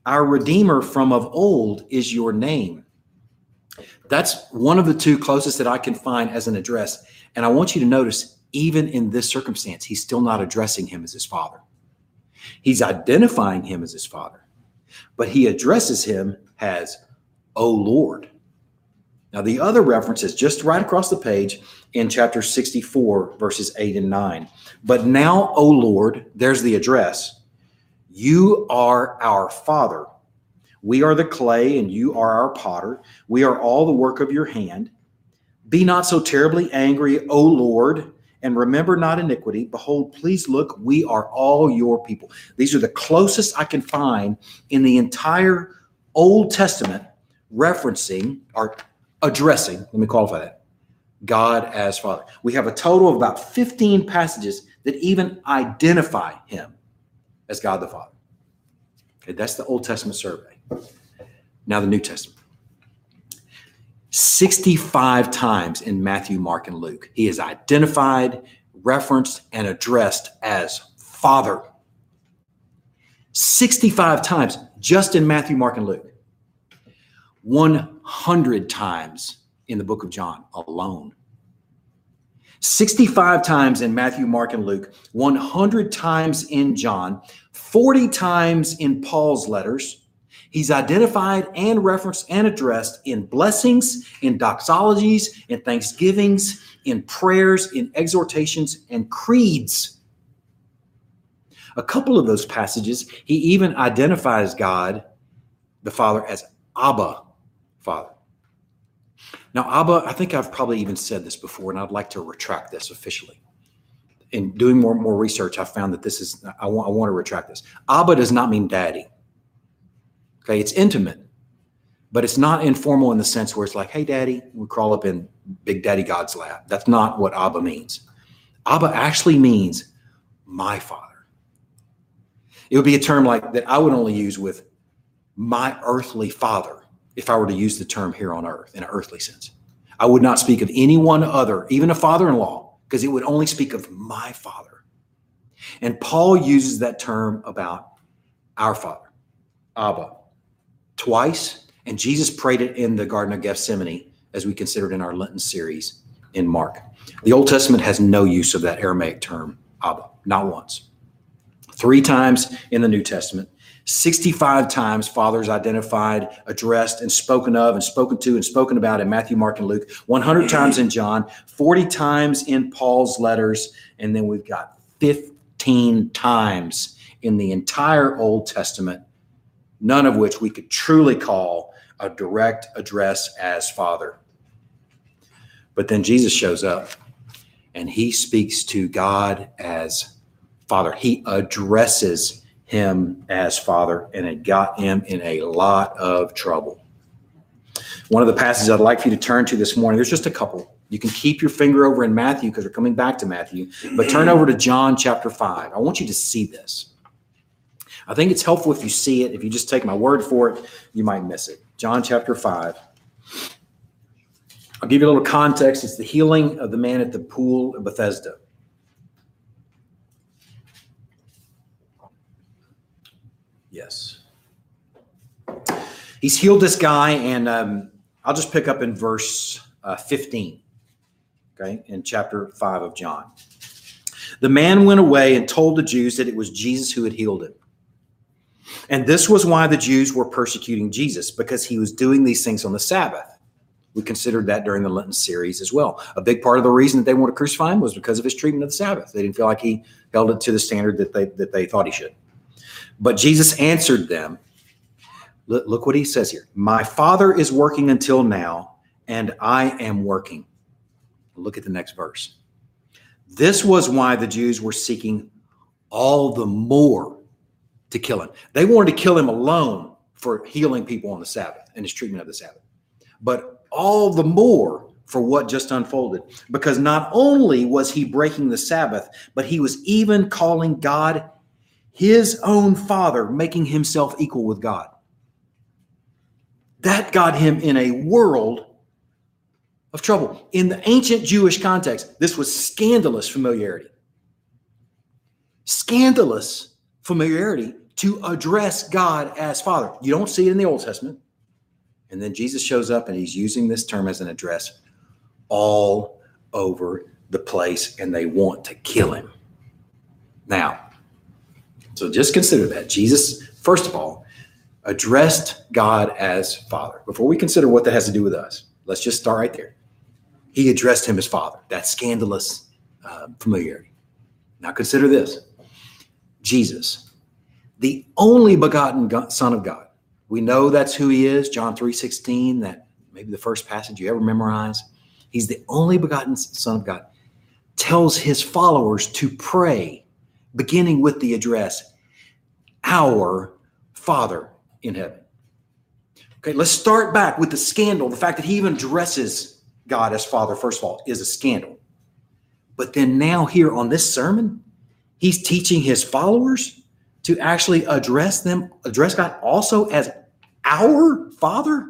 Our Redeemer from of old is your name. That's one of the two closest that I can find as an address. And I want you to notice, even in this circumstance, he's still not addressing him as his father. He's identifying him as his father, but he addresses him as, O Lord. Now, the other reference is just right across the page in chapter 64, verses 8 and 9. But now, O Lord, there's the address. You are our Father. We are the clay, and you are our potter. We are all the work of your hand. Be not so terribly angry, O Lord, and remember not iniquity. Behold, please look, we are all your people. These are the closest I can find in the entire Old Testament referencing or addressing, let me qualify that, God as Father. We have a total of about 15 passages that even identify him as God the Father. Okay, that's the Old Testament survey. Now the New Testament. 65 times in Matthew, Mark, and Luke. He is identified, referenced, and addressed as Father. 65 times just in Matthew, Mark, and Luke. 100 times in the book of John alone. 65 times in Matthew, Mark, and Luke, 100 times in John, 40 times in Paul's letters, He's identified and referenced and addressed in blessings, in doxologies, in thanksgivings, in prayers, in exhortations, and creeds. A couple of those passages, he even identifies God, the Father, as Abba, Father. Now, Abba, I think I've probably even said this before, and I'd like to retract this officially. In doing more more research, I found that this is I want I want to retract this. Abba does not mean daddy. Okay, it's intimate, but it's not informal in the sense where it's like, hey, daddy, we crawl up in Big Daddy God's lap. That's not what Abba means. Abba actually means my father. It would be a term like that I would only use with my earthly father if I were to use the term here on earth in an earthly sense. I would not speak of anyone other, even a father in law, because it would only speak of my father. And Paul uses that term about our father, Abba twice, and Jesus prayed it in the Garden of Gethsemane, as we considered in our Lenten series in Mark. The Old Testament has no use of that Aramaic term, Abba, not once. Three times in the New Testament, 65 times Father's identified, addressed, and spoken of, and spoken to, and spoken about in Matthew, Mark, and Luke. 100 times in John, 40 times in Paul's letters, and then we've got 15 times in the entire Old Testament, none of which we could truly call a direct address as Father. But then Jesus shows up and he speaks to God as Father. He addresses him as Father, and it got him in a lot of trouble. One of the passages I'd like for you to turn to this morning, there's just a couple. You can keep your finger over in Matthew because we're coming back to Matthew, but turn over to John chapter 5. I want you to see this. I think it's helpful if you see it. If you just take my word for it, you might miss it. John chapter 5. I'll give you a little context. It's the healing of the man at the pool of Bethesda. Yes. He's healed this guy, and um, I'll just pick up in verse uh, 15, okay, in chapter 5 of John. The man went away and told the Jews that it was Jesus who had healed him. And this was why the Jews were persecuting Jesus, because he was doing these things on the Sabbath. We considered that during the Lenten series as well. A big part of the reason that they wanted to crucify him was because of his treatment of the Sabbath. They didn't feel like he held it to the standard that they that they thought he should. But Jesus answered them. Look, look what he says here. My Father is working until now, and I am working. Look at the next verse. This was why the Jews were seeking all the more to kill him. They wanted to kill him alone for healing people on the Sabbath and his treatment of the Sabbath. But all the more for what just unfolded. Because not only was he breaking the Sabbath, but he was even calling God his own father, making himself equal with God. That got him in a world of trouble. In the ancient Jewish context, this was scandalous familiarity. Scandalous familiarity to address God as Father. You don't see it in the Old Testament. And then Jesus shows up and he's using this term as an address all over the place, and they want to kill him. Now, so just consider that. Jesus, first of all, addressed God as Father. Before we consider what that has to do with us, let's just start right there. He addressed him as Father. That's scandalous uh, familiarity. Now consider this Jesus, the only begotten Son of God, we know that's who he is, John 3:16, that maybe the first passage you ever memorize. He's the only begotten Son of God. Tells his followers to pray, beginning with the address, Our Father in heaven. Okay, let's start back with the scandal. The fact that he even addresses God as Father, first of all, is a scandal. But then now, here on this sermon, he's teaching his followers to actually address them, address God also as our Father?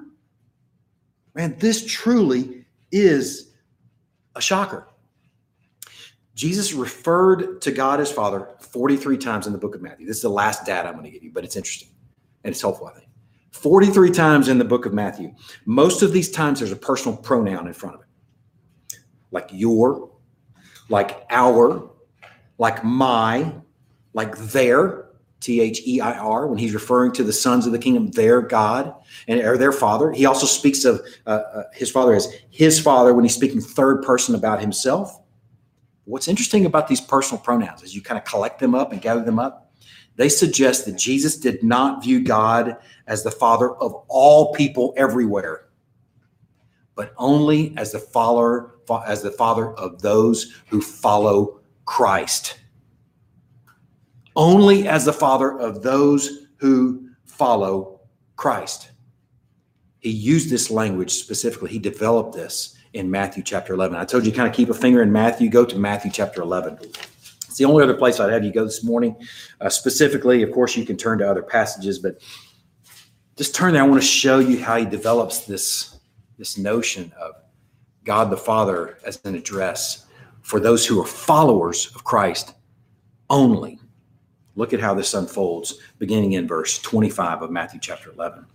Man, this truly is a shocker. Jesus referred to God as Father 43 times in the book of Matthew. This is the last data I'm going to give you, but it's interesting and it's helpful, I think. 43 times in the book of Matthew. Most of these times there's a personal pronoun in front of it, like your, like our, like my, like their. T H E I R, when he's referring to the sons of the kingdom, their God and or their father. He also speaks of uh, uh, his father as his father when he's speaking third person about himself. What's interesting about these personal pronouns as you kind of collect them up and gather them up, they suggest that Jesus did not view God as the father of all people everywhere, but only as the follower as the father of those who follow Christ only as the father of those who follow Christ. He used this language specifically. He developed this in Matthew chapter 11. I told you kind of keep a finger in Matthew, go to Matthew chapter 11. It's the only other place I'd have you go this morning. Uh, specifically, of course, you can turn to other passages, but just turn there. I want to show you how he develops this, this notion of God the Father as an address for those who are followers of Christ only. Look at how this unfolds, beginning in verse 25 of Matthew chapter 11.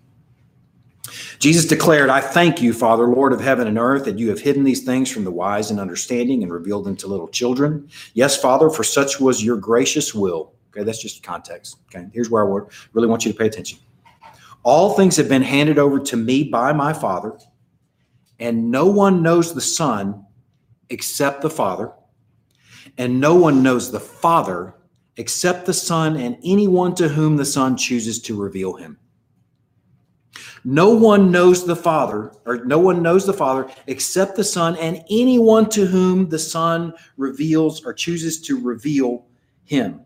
Jesus declared, I thank you, Father, Lord of heaven and earth, that you have hidden these things from the wise and understanding and revealed them to little children. Yes, Father, for such was your gracious will. Okay, that's just context. Okay, here's where I really want you to pay attention. All things have been handed over to me by my Father, and no one knows the Son except the Father, and no one knows the Father except the Son and anyone to whom the Son chooses to reveal him. No one knows the Father, or no one knows the Father except the Son and anyone to whom the Son reveals or chooses to reveal him.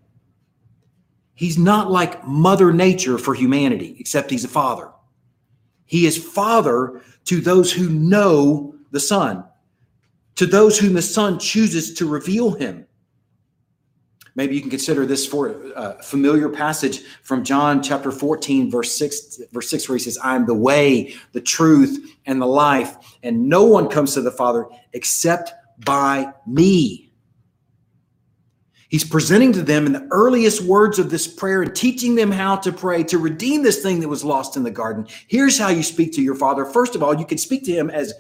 He's not like Mother Nature for humanity, except he's a father. He is father to those who know the Son, to those whom the Son chooses to reveal him. Maybe you can consider this for a familiar passage from John chapter 14, verse 6, verse 6, where he says, I am the way, the truth, and the life, and no one comes to the Father except by me. He's presenting to them in the earliest words of this prayer and teaching them how to pray to redeem this thing that was lost in the garden. Here's how you speak to your Father. First of all, you can speak to him as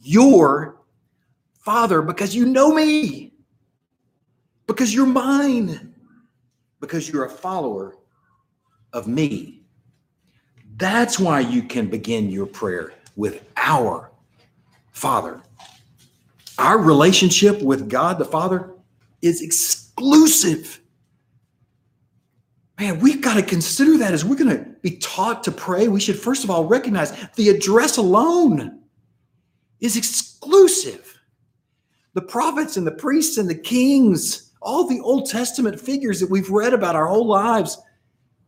your Father because you know me because you're mine, because you're a follower of me. That's why you can begin your prayer with our Father. Our relationship with God the Father is exclusive. Man, we've got to consider that as we're going to be taught to pray. We should first of all recognize the address alone is exclusive. The prophets and the priests and the kings all the Old Testament figures that we've read about our whole lives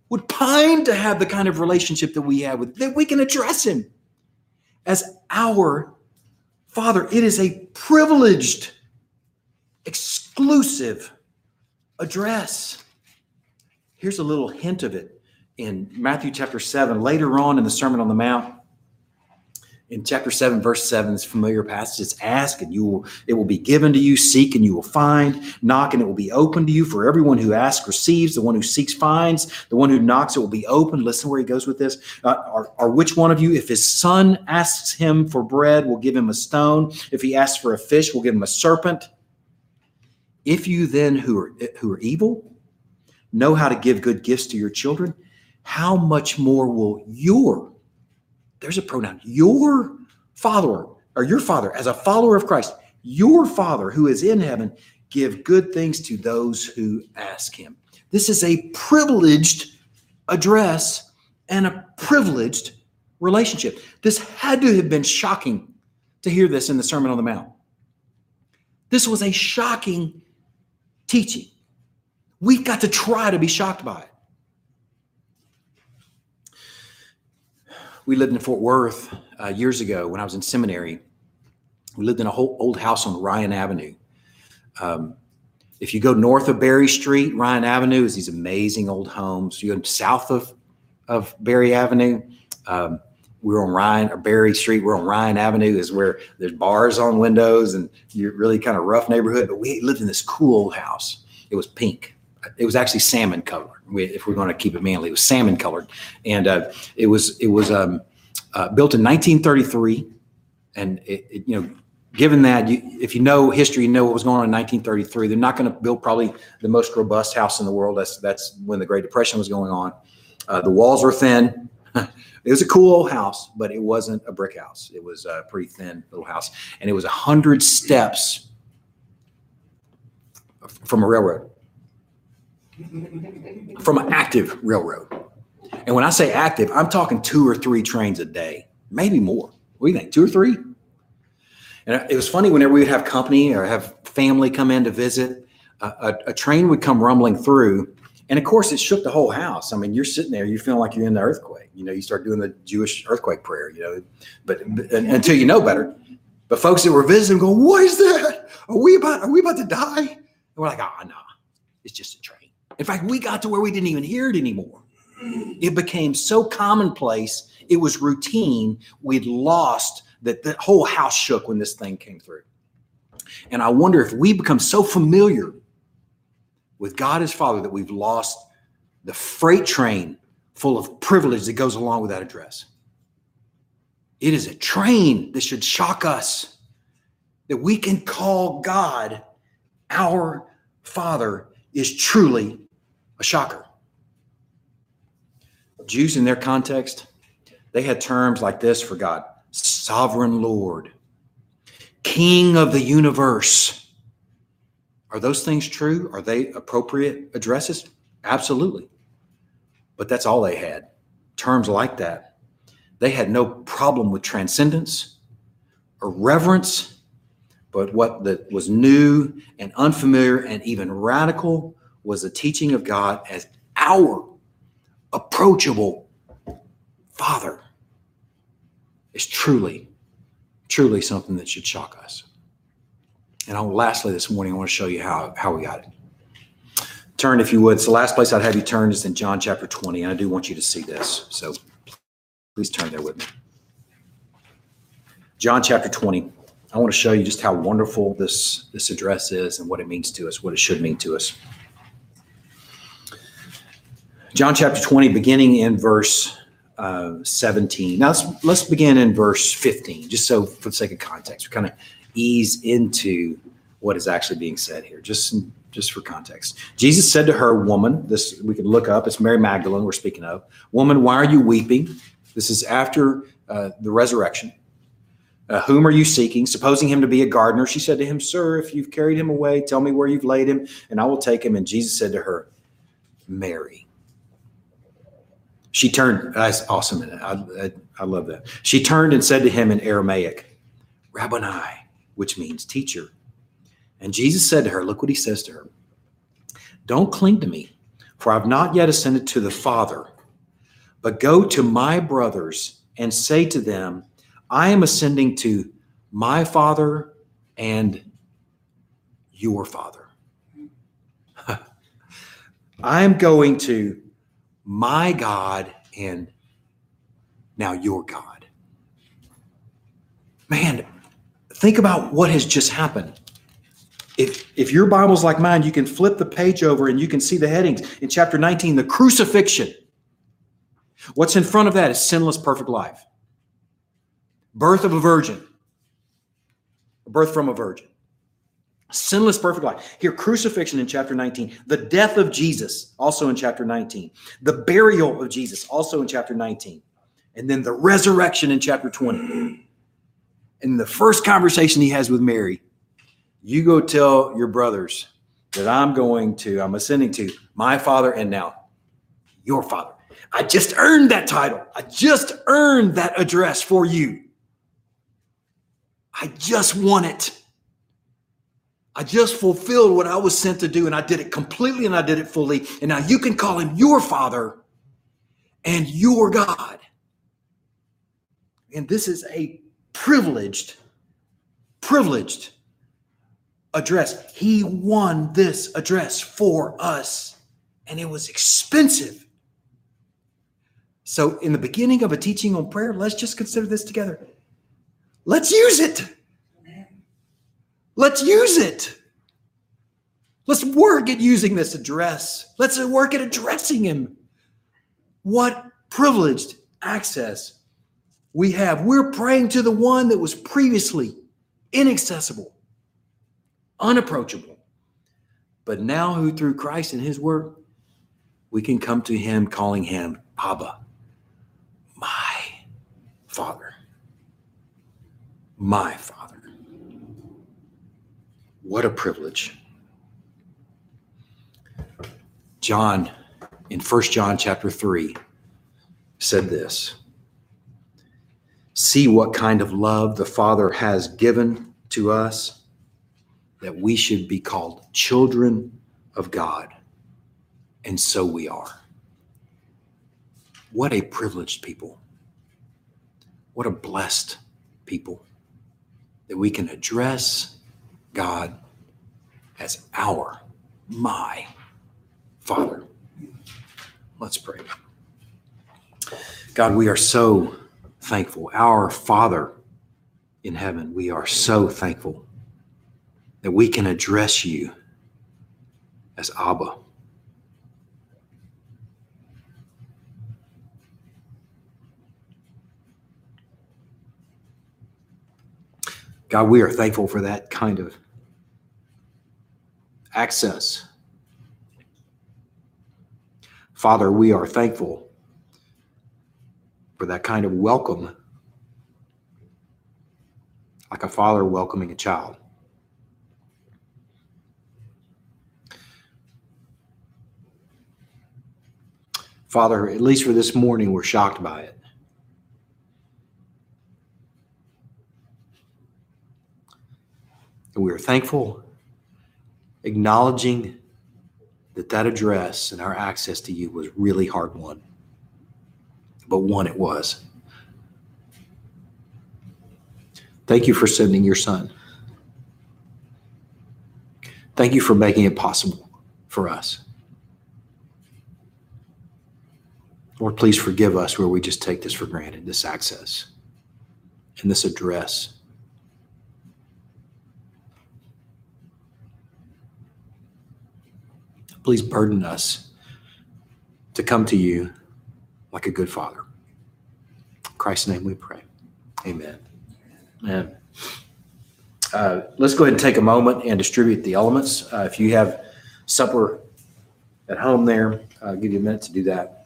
would pine to have the kind of relationship that we have with that we can address him as our father. It is a privileged exclusive address. Here's a little hint of it in matthew chapter 7 later on in the sermon on the mount in chapter 7 verse 7 this familiar passage it's ask and you will it will be given to you seek and you will find knock and it will be open to you for everyone who asks receives the one who seeks finds the one who knocks it will be open. Listen where he goes with this. Uh, or, which one of you if his son asks him for bread will give him a stone? If he asks for a fish will give him a serpent? If you then who are who are evil know how to give good gifts to your children how much more will your there's a pronoun. Your father, or your father, as a follower of Christ, your father who is in heaven, give good things to those who ask him. This is a privileged address and a privileged relationship. This had to have been shocking to hear this in the Sermon on the Mount. This was a shocking teaching. We've got to try to be shocked by it. We lived in Fort Worth uh, years ago when I was in seminary. We lived in a whole old house on Ryan Avenue. Um, if you go north of Berry Street, Ryan Avenue is these amazing old homes. You go south of of Berry Avenue. Um, we're on Ryan or Berry Street. We're on Ryan Avenue, is where there's bars on windows and you're really kind of rough neighborhood. But we lived in this cool old house. It was pink. It was actually salmon color if we're going to keep it manly. It was salmon colored, and uh, it was it was um, uh, built in 1933, and it, it, you know. Given that, you, if you know history, you know what was going on in 1933. They're not going to build probably the most robust house in the world. That's that's when the Great Depression was going on. Uh, the walls were thin. it was a cool old house, but it wasn't a brick house. It was a pretty thin little house, and it was a hundred steps from a railroad from an active railroad. And when I say active, I'm talking two or three trains a day, maybe more. What do you think? Two or three? And it was funny whenever we would have company or have family come in to visit, a, a, train would come rumbling through. And of course, it shook the whole house. I mean, you're sitting there, you feel like you're in the earthquake. You know, you start doing the Jewish earthquake prayer, you know, but, but until you know better. But folks that were visiting go, what is that? Are we about, are we about to die? And we're like, ah, oh, no, it's just a train. In fact, we got to where we didn't even hear it anymore. It became so commonplace, it was routine. We'd lost that the whole house shook when this thing came through. And I wonder if we become so familiar with God as Father that we've lost the freight train full of privilege that goes along with that address. It is a train that should shock us that we can call God our Father is truly a shocker. Jews in their context, they had terms like this for God sovereign Lord, King of the universe. Are those things true? Are they appropriate addresses? Absolutely. But that's all they had. Terms like that. They had no problem with transcendence or reverence, but what that was new and unfamiliar and even radical was the teaching of God as our approachable Father is truly, truly something that should shock us. And I'll, lastly, this morning, I want to show you how, how we got it. Turn, if you would. It's the last place I'd have you turn is in John chapter 20, and I do want you to see this. So please turn there with me. John chapter 20. I want to show you just how wonderful this, this address is and what it means to us, what it should mean to us. John chapter 20, beginning in verse uh, 17. Now let's, let's begin in verse 15, just so for the sake of context, we kind of ease into what is actually being said here, just, just for context. Jesus said to her, Woman, this we could look up, it's Mary Magdalene we're speaking of. Woman, why are you weeping? This is after uh, the resurrection. Uh, whom are you seeking? Supposing him to be a gardener, she said to him, Sir, if you've carried him away, tell me where you've laid him, and I will take him. And Jesus said to her, Mary. She turned, that's awesome. I, I, I love that. She turned and said to him in Aramaic, Rabboni, which means teacher. And Jesus said to her, Look what he says to her Don't cling to me, for I've not yet ascended to the Father, but go to my brothers and say to them, I am ascending to my Father and your Father. I am going to my God and now your God. Man, think about what has just happened. If, if your Bible's like mine, you can flip the page over and you can see the headings in chapter 19 the crucifixion. What's in front of that is sinless, perfect life birth of a virgin, birth from a virgin, sinless, perfect life. Here, crucifixion in chapter 19, the death of Jesus, also in chapter 19, the burial of Jesus, also in chapter 19, and then the resurrection in chapter 20. And the first conversation he has with Mary, you go tell your brothers that I'm going to, I'm ascending to my father and now your father. I just earned that title. I just earned that address for you. I just won it. I just fulfilled what I was sent to do, and I did it completely and I did it fully. And now you can call him your father and your God. And this is a privileged, privileged address. He won this address for us, and it was expensive. So, in the beginning of a teaching on prayer, let's just consider this together. Let's use it. Let's use it. Let's work at using this address. Let's work at addressing him. What privileged access we have. We're praying to the one that was previously inaccessible, unapproachable, but now who through Christ and his work, we can come to him calling him Abba, my Father my Father. What a privilege. John, in First John chapter 3, said this See what kind of love the Father has given to us that we should be called children of God. And so we are. What a privileged people. What a blessed people that we can address God as our, my Father. Let's pray. God, we are so thankful. Our Father in heaven, we are so thankful that we can address you as Abba. God, we are thankful for that kind of access. Father, we are thankful for that kind of welcome, like a father welcoming a child. Father, at least for this morning, we're shocked by it. And we are thankful, acknowledging that that address and our access to you was really hard won. But won it was. Thank you for sending your son. Thank you for making it possible for us. Lord, please forgive us where we just take this for granted, this access and this address. Please burden us to come to you like a good father. In Christ's name we pray. Amen. Amen. Uh, let's go ahead and take a moment and distribute the elements. Uh, if you have supper at home there, I'll give you a minute to do that.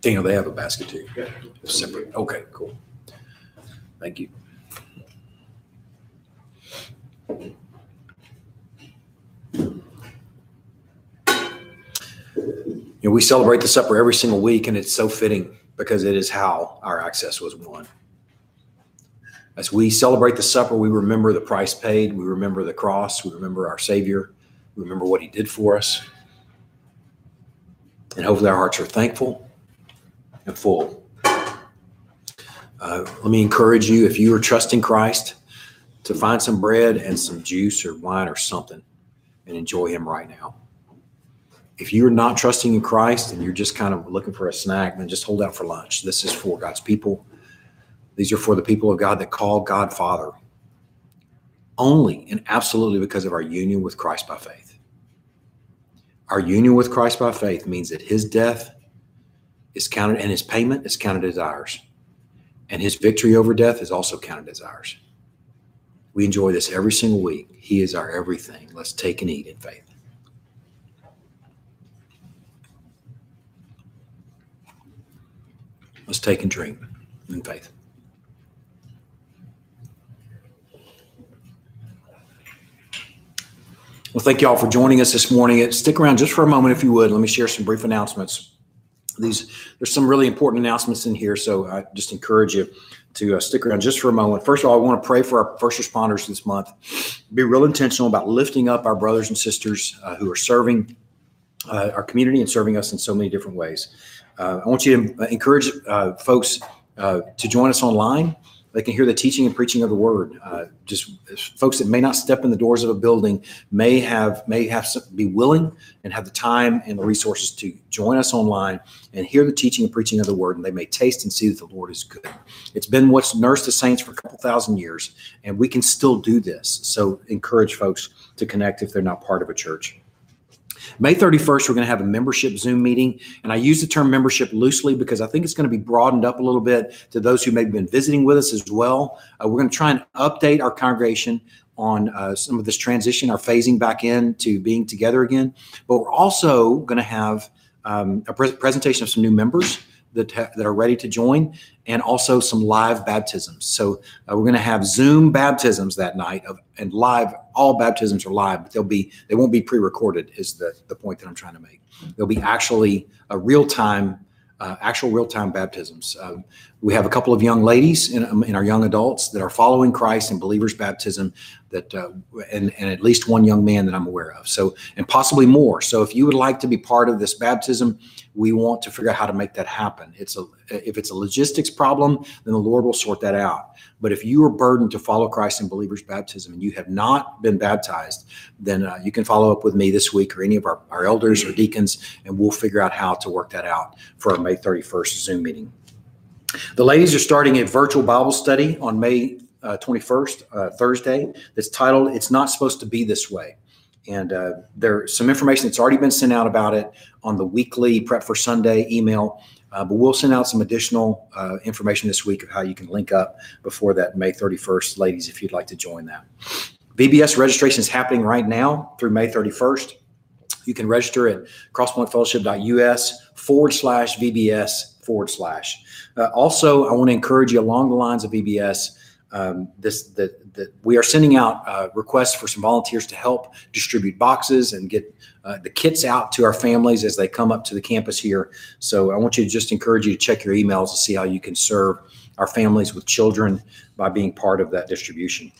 Daniel, they have a basket too. Yeah. Separate. Okay, cool. Thank you. You know, we celebrate the supper every single week, and it's so fitting because it is how our access was won. As we celebrate the supper, we remember the price paid, we remember the cross, we remember our Savior, we remember what He did for us. And hopefully, our hearts are thankful and full. Uh, let me encourage you if you are trusting Christ to find some bread and some juice or wine or something and enjoy Him right now. If you're not trusting in Christ and you're just kind of looking for a snack, then just hold out for lunch. This is for God's people. These are for the people of God that call God Father only and absolutely because of our union with Christ by faith. Our union with Christ by faith means that His death is counted and His payment is counted as ours. And his victory over death is also counted as ours. We enjoy this every single week. He is our everything. Let's take and eat in faith. Let's take and drink in faith. Well, thank you all for joining us this morning. Stick around just for a moment, if you would. Let me share some brief announcements these there's some really important announcements in here so i just encourage you to uh, stick around just for a moment. First of all i want to pray for our first responders this month. Be real intentional about lifting up our brothers and sisters uh, who are serving uh, our community and serving us in so many different ways. Uh, i want you to encourage uh, folks uh, to join us online they can hear the teaching and preaching of the word. Uh, just folks that may not step in the doors of a building may have may have some, be willing and have the time and the resources to join us online and hear the teaching and preaching of the word, and they may taste and see that the Lord is good. It's been what's nursed the saints for a couple thousand years, and we can still do this. So encourage folks to connect if they're not part of a church. May 31st, we're going to have a membership Zoom meeting. And I use the term membership loosely because I think it's going to be broadened up a little bit to those who may have been visiting with us as well. Uh, we're going to try and update our congregation on uh, some of this transition, our phasing back in to being together again. But we're also going to have um, a pre- presentation of some new members that, ha- that are ready to join and also some live baptisms. So uh, we're going to have Zoom baptisms that night of, and live. All baptisms are live, but they'll be they won't be pre-recorded. Is the the point that I'm trying to make? They'll be actually a real time. Uh, actual real-time baptisms. Um, we have a couple of young ladies in, in our young adults that are following Christ in believers' baptism. That uh, and and at least one young man that I'm aware of. So and possibly more. So if you would like to be part of this baptism, we want to figure out how to make that happen. It's a if it's a logistics problem, then the Lord will sort that out. But if you are burdened to follow Christ in believers' baptism and you have not been baptized, then uh, you can follow up with me this week or any of our, our elders or deacons, and we'll figure out how to work that out for our May 31st Zoom meeting. The ladies are starting a virtual Bible study on May uh, 21st, uh, Thursday, that's titled It's Not Supposed to Be This Way. And uh, there's some information that's already been sent out about it on the weekly Prep for Sunday email. Uh, but we'll send out some additional uh, information this week of how you can link up before that May 31st, ladies, if you'd like to join that. VBS registration is happening right now through May 31st. You can register at crosspointfellowship.us forward slash VBS forward slash. Uh, also, I want to encourage you along the lines of VBS. Um, this that that we are sending out uh, requests for some volunteers to help distribute boxes and get uh, the kits out to our families as they come up to the campus here. So I want you to just encourage you to check your emails to see how you can serve our families with children by being part of that distribution.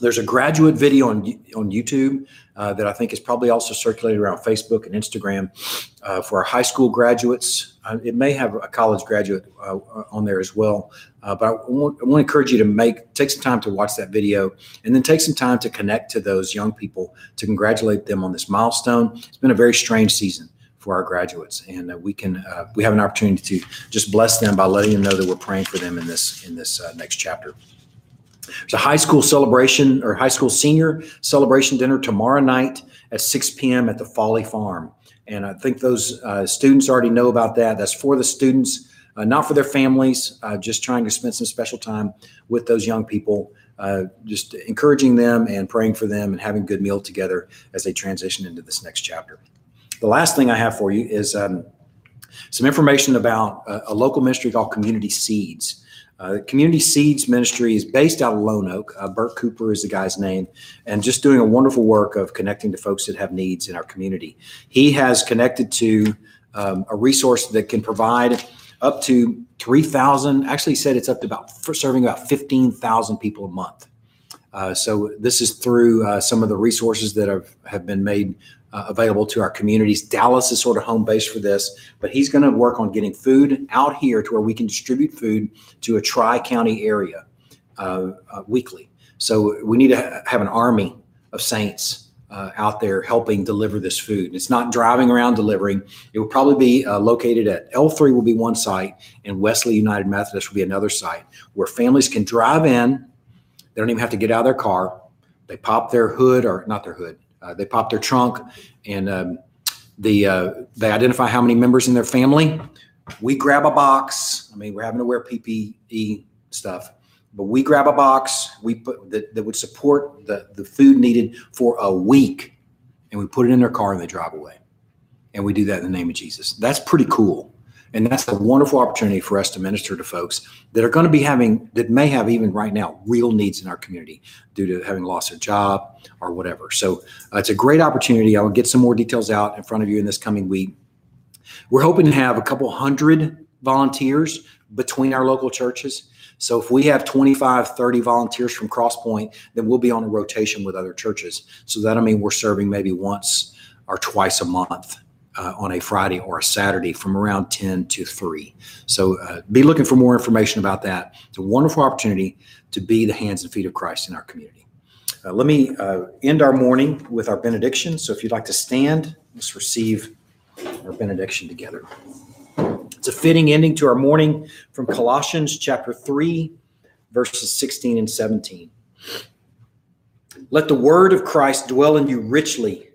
There's a graduate video on on YouTube uh, that I think is probably also circulated around Facebook and Instagram uh, for our high school graduates. Uh, it may have a college graduate uh, on there as well, uh, but I want, I want to encourage you to make take some time to watch that video and then take some time to connect to those young people to congratulate them on this milestone. It's been a very strange season for our graduates, and uh, we can we have an opportunity to just bless them by letting them know that we're praying for them in this in this next chapter. There's a high school celebration or high school senior celebration dinner tomorrow night at 6 p.m. at the Folly Farm. And I think those uh, students already know about that. That's for the students, uh, not for their families, uh, just trying to spend some special time with those young people, uh, just encouraging them and praying for them and having a good meal together as they transition into this next chapter. The last thing I have for you is um, some information about a, a local ministry called Community Seeds. Uh, Community Seeds Ministry is based out of Lone Oak. Uh, Bert Cooper is the guy's name, and just doing a wonderful work of connecting to folks that have needs in our community. He has connected to um, a resource that can provide up to 3,000, actually said it's up to about serving about 15,000 people a month. Uh, so this is through uh, some of the resources that have, have been made uh, available to our communities. Dallas is sort of home base for this, but he's going to work on getting food out here to where we can distribute food to a tri county area uh, uh, weekly. So we need to ha- have an army of saints uh, out there helping deliver this food. It's not driving around delivering. It will probably be uh, located at L3 will be one site, and Wesley United Methodist will be another site where families can drive in. They don't even have to get out of their car. They pop their hood or not their hood, uh, they pop their trunk and um, the uh, they identify how many members in their family. We grab a box. I mean, we're having to wear PPE stuff, but we grab a box. We put that, that would support the the food needed for a week, and we put it in their car and they drive away. And we do that in the name of Jesus. That's pretty cool. And that's a wonderful opportunity for us to minister to folks that are going to be having, that may have even right now, real needs in our community due to having lost their job or whatever. So uh, it's a great opportunity. I will get some more details out in front of you in this coming week. We're hoping to have a couple hundred volunteers between our local churches. So if we have 25, 30 volunteers from Crosspoint, then we'll be on a rotation with other churches. So that'll mean we're serving maybe once or twice a month uh, on a Friday or a Saturday from around 10 to 3. So uh, be looking for more information about that. It's a wonderful opportunity to be the hands and feet of Christ in our community. Uh, let me uh, end our morning with our benediction. So if you'd like to stand, let's receive our benediction together. It's a fitting ending to our morning from Colossians chapter 3, verses 16 and 17. Let the word of Christ dwell in you richly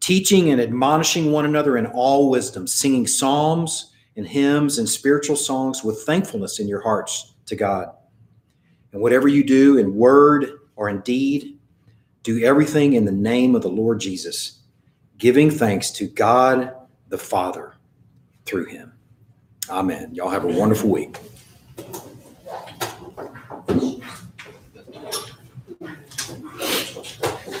teaching and admonishing one another in all wisdom, singing psalms and hymns and spiritual songs with thankfulness in your hearts to God. And whatever you do in word or in deed, do everything in the name of the Lord Jesus, giving thanks to God the Father through him. Amen. Y'all have a wonderful week.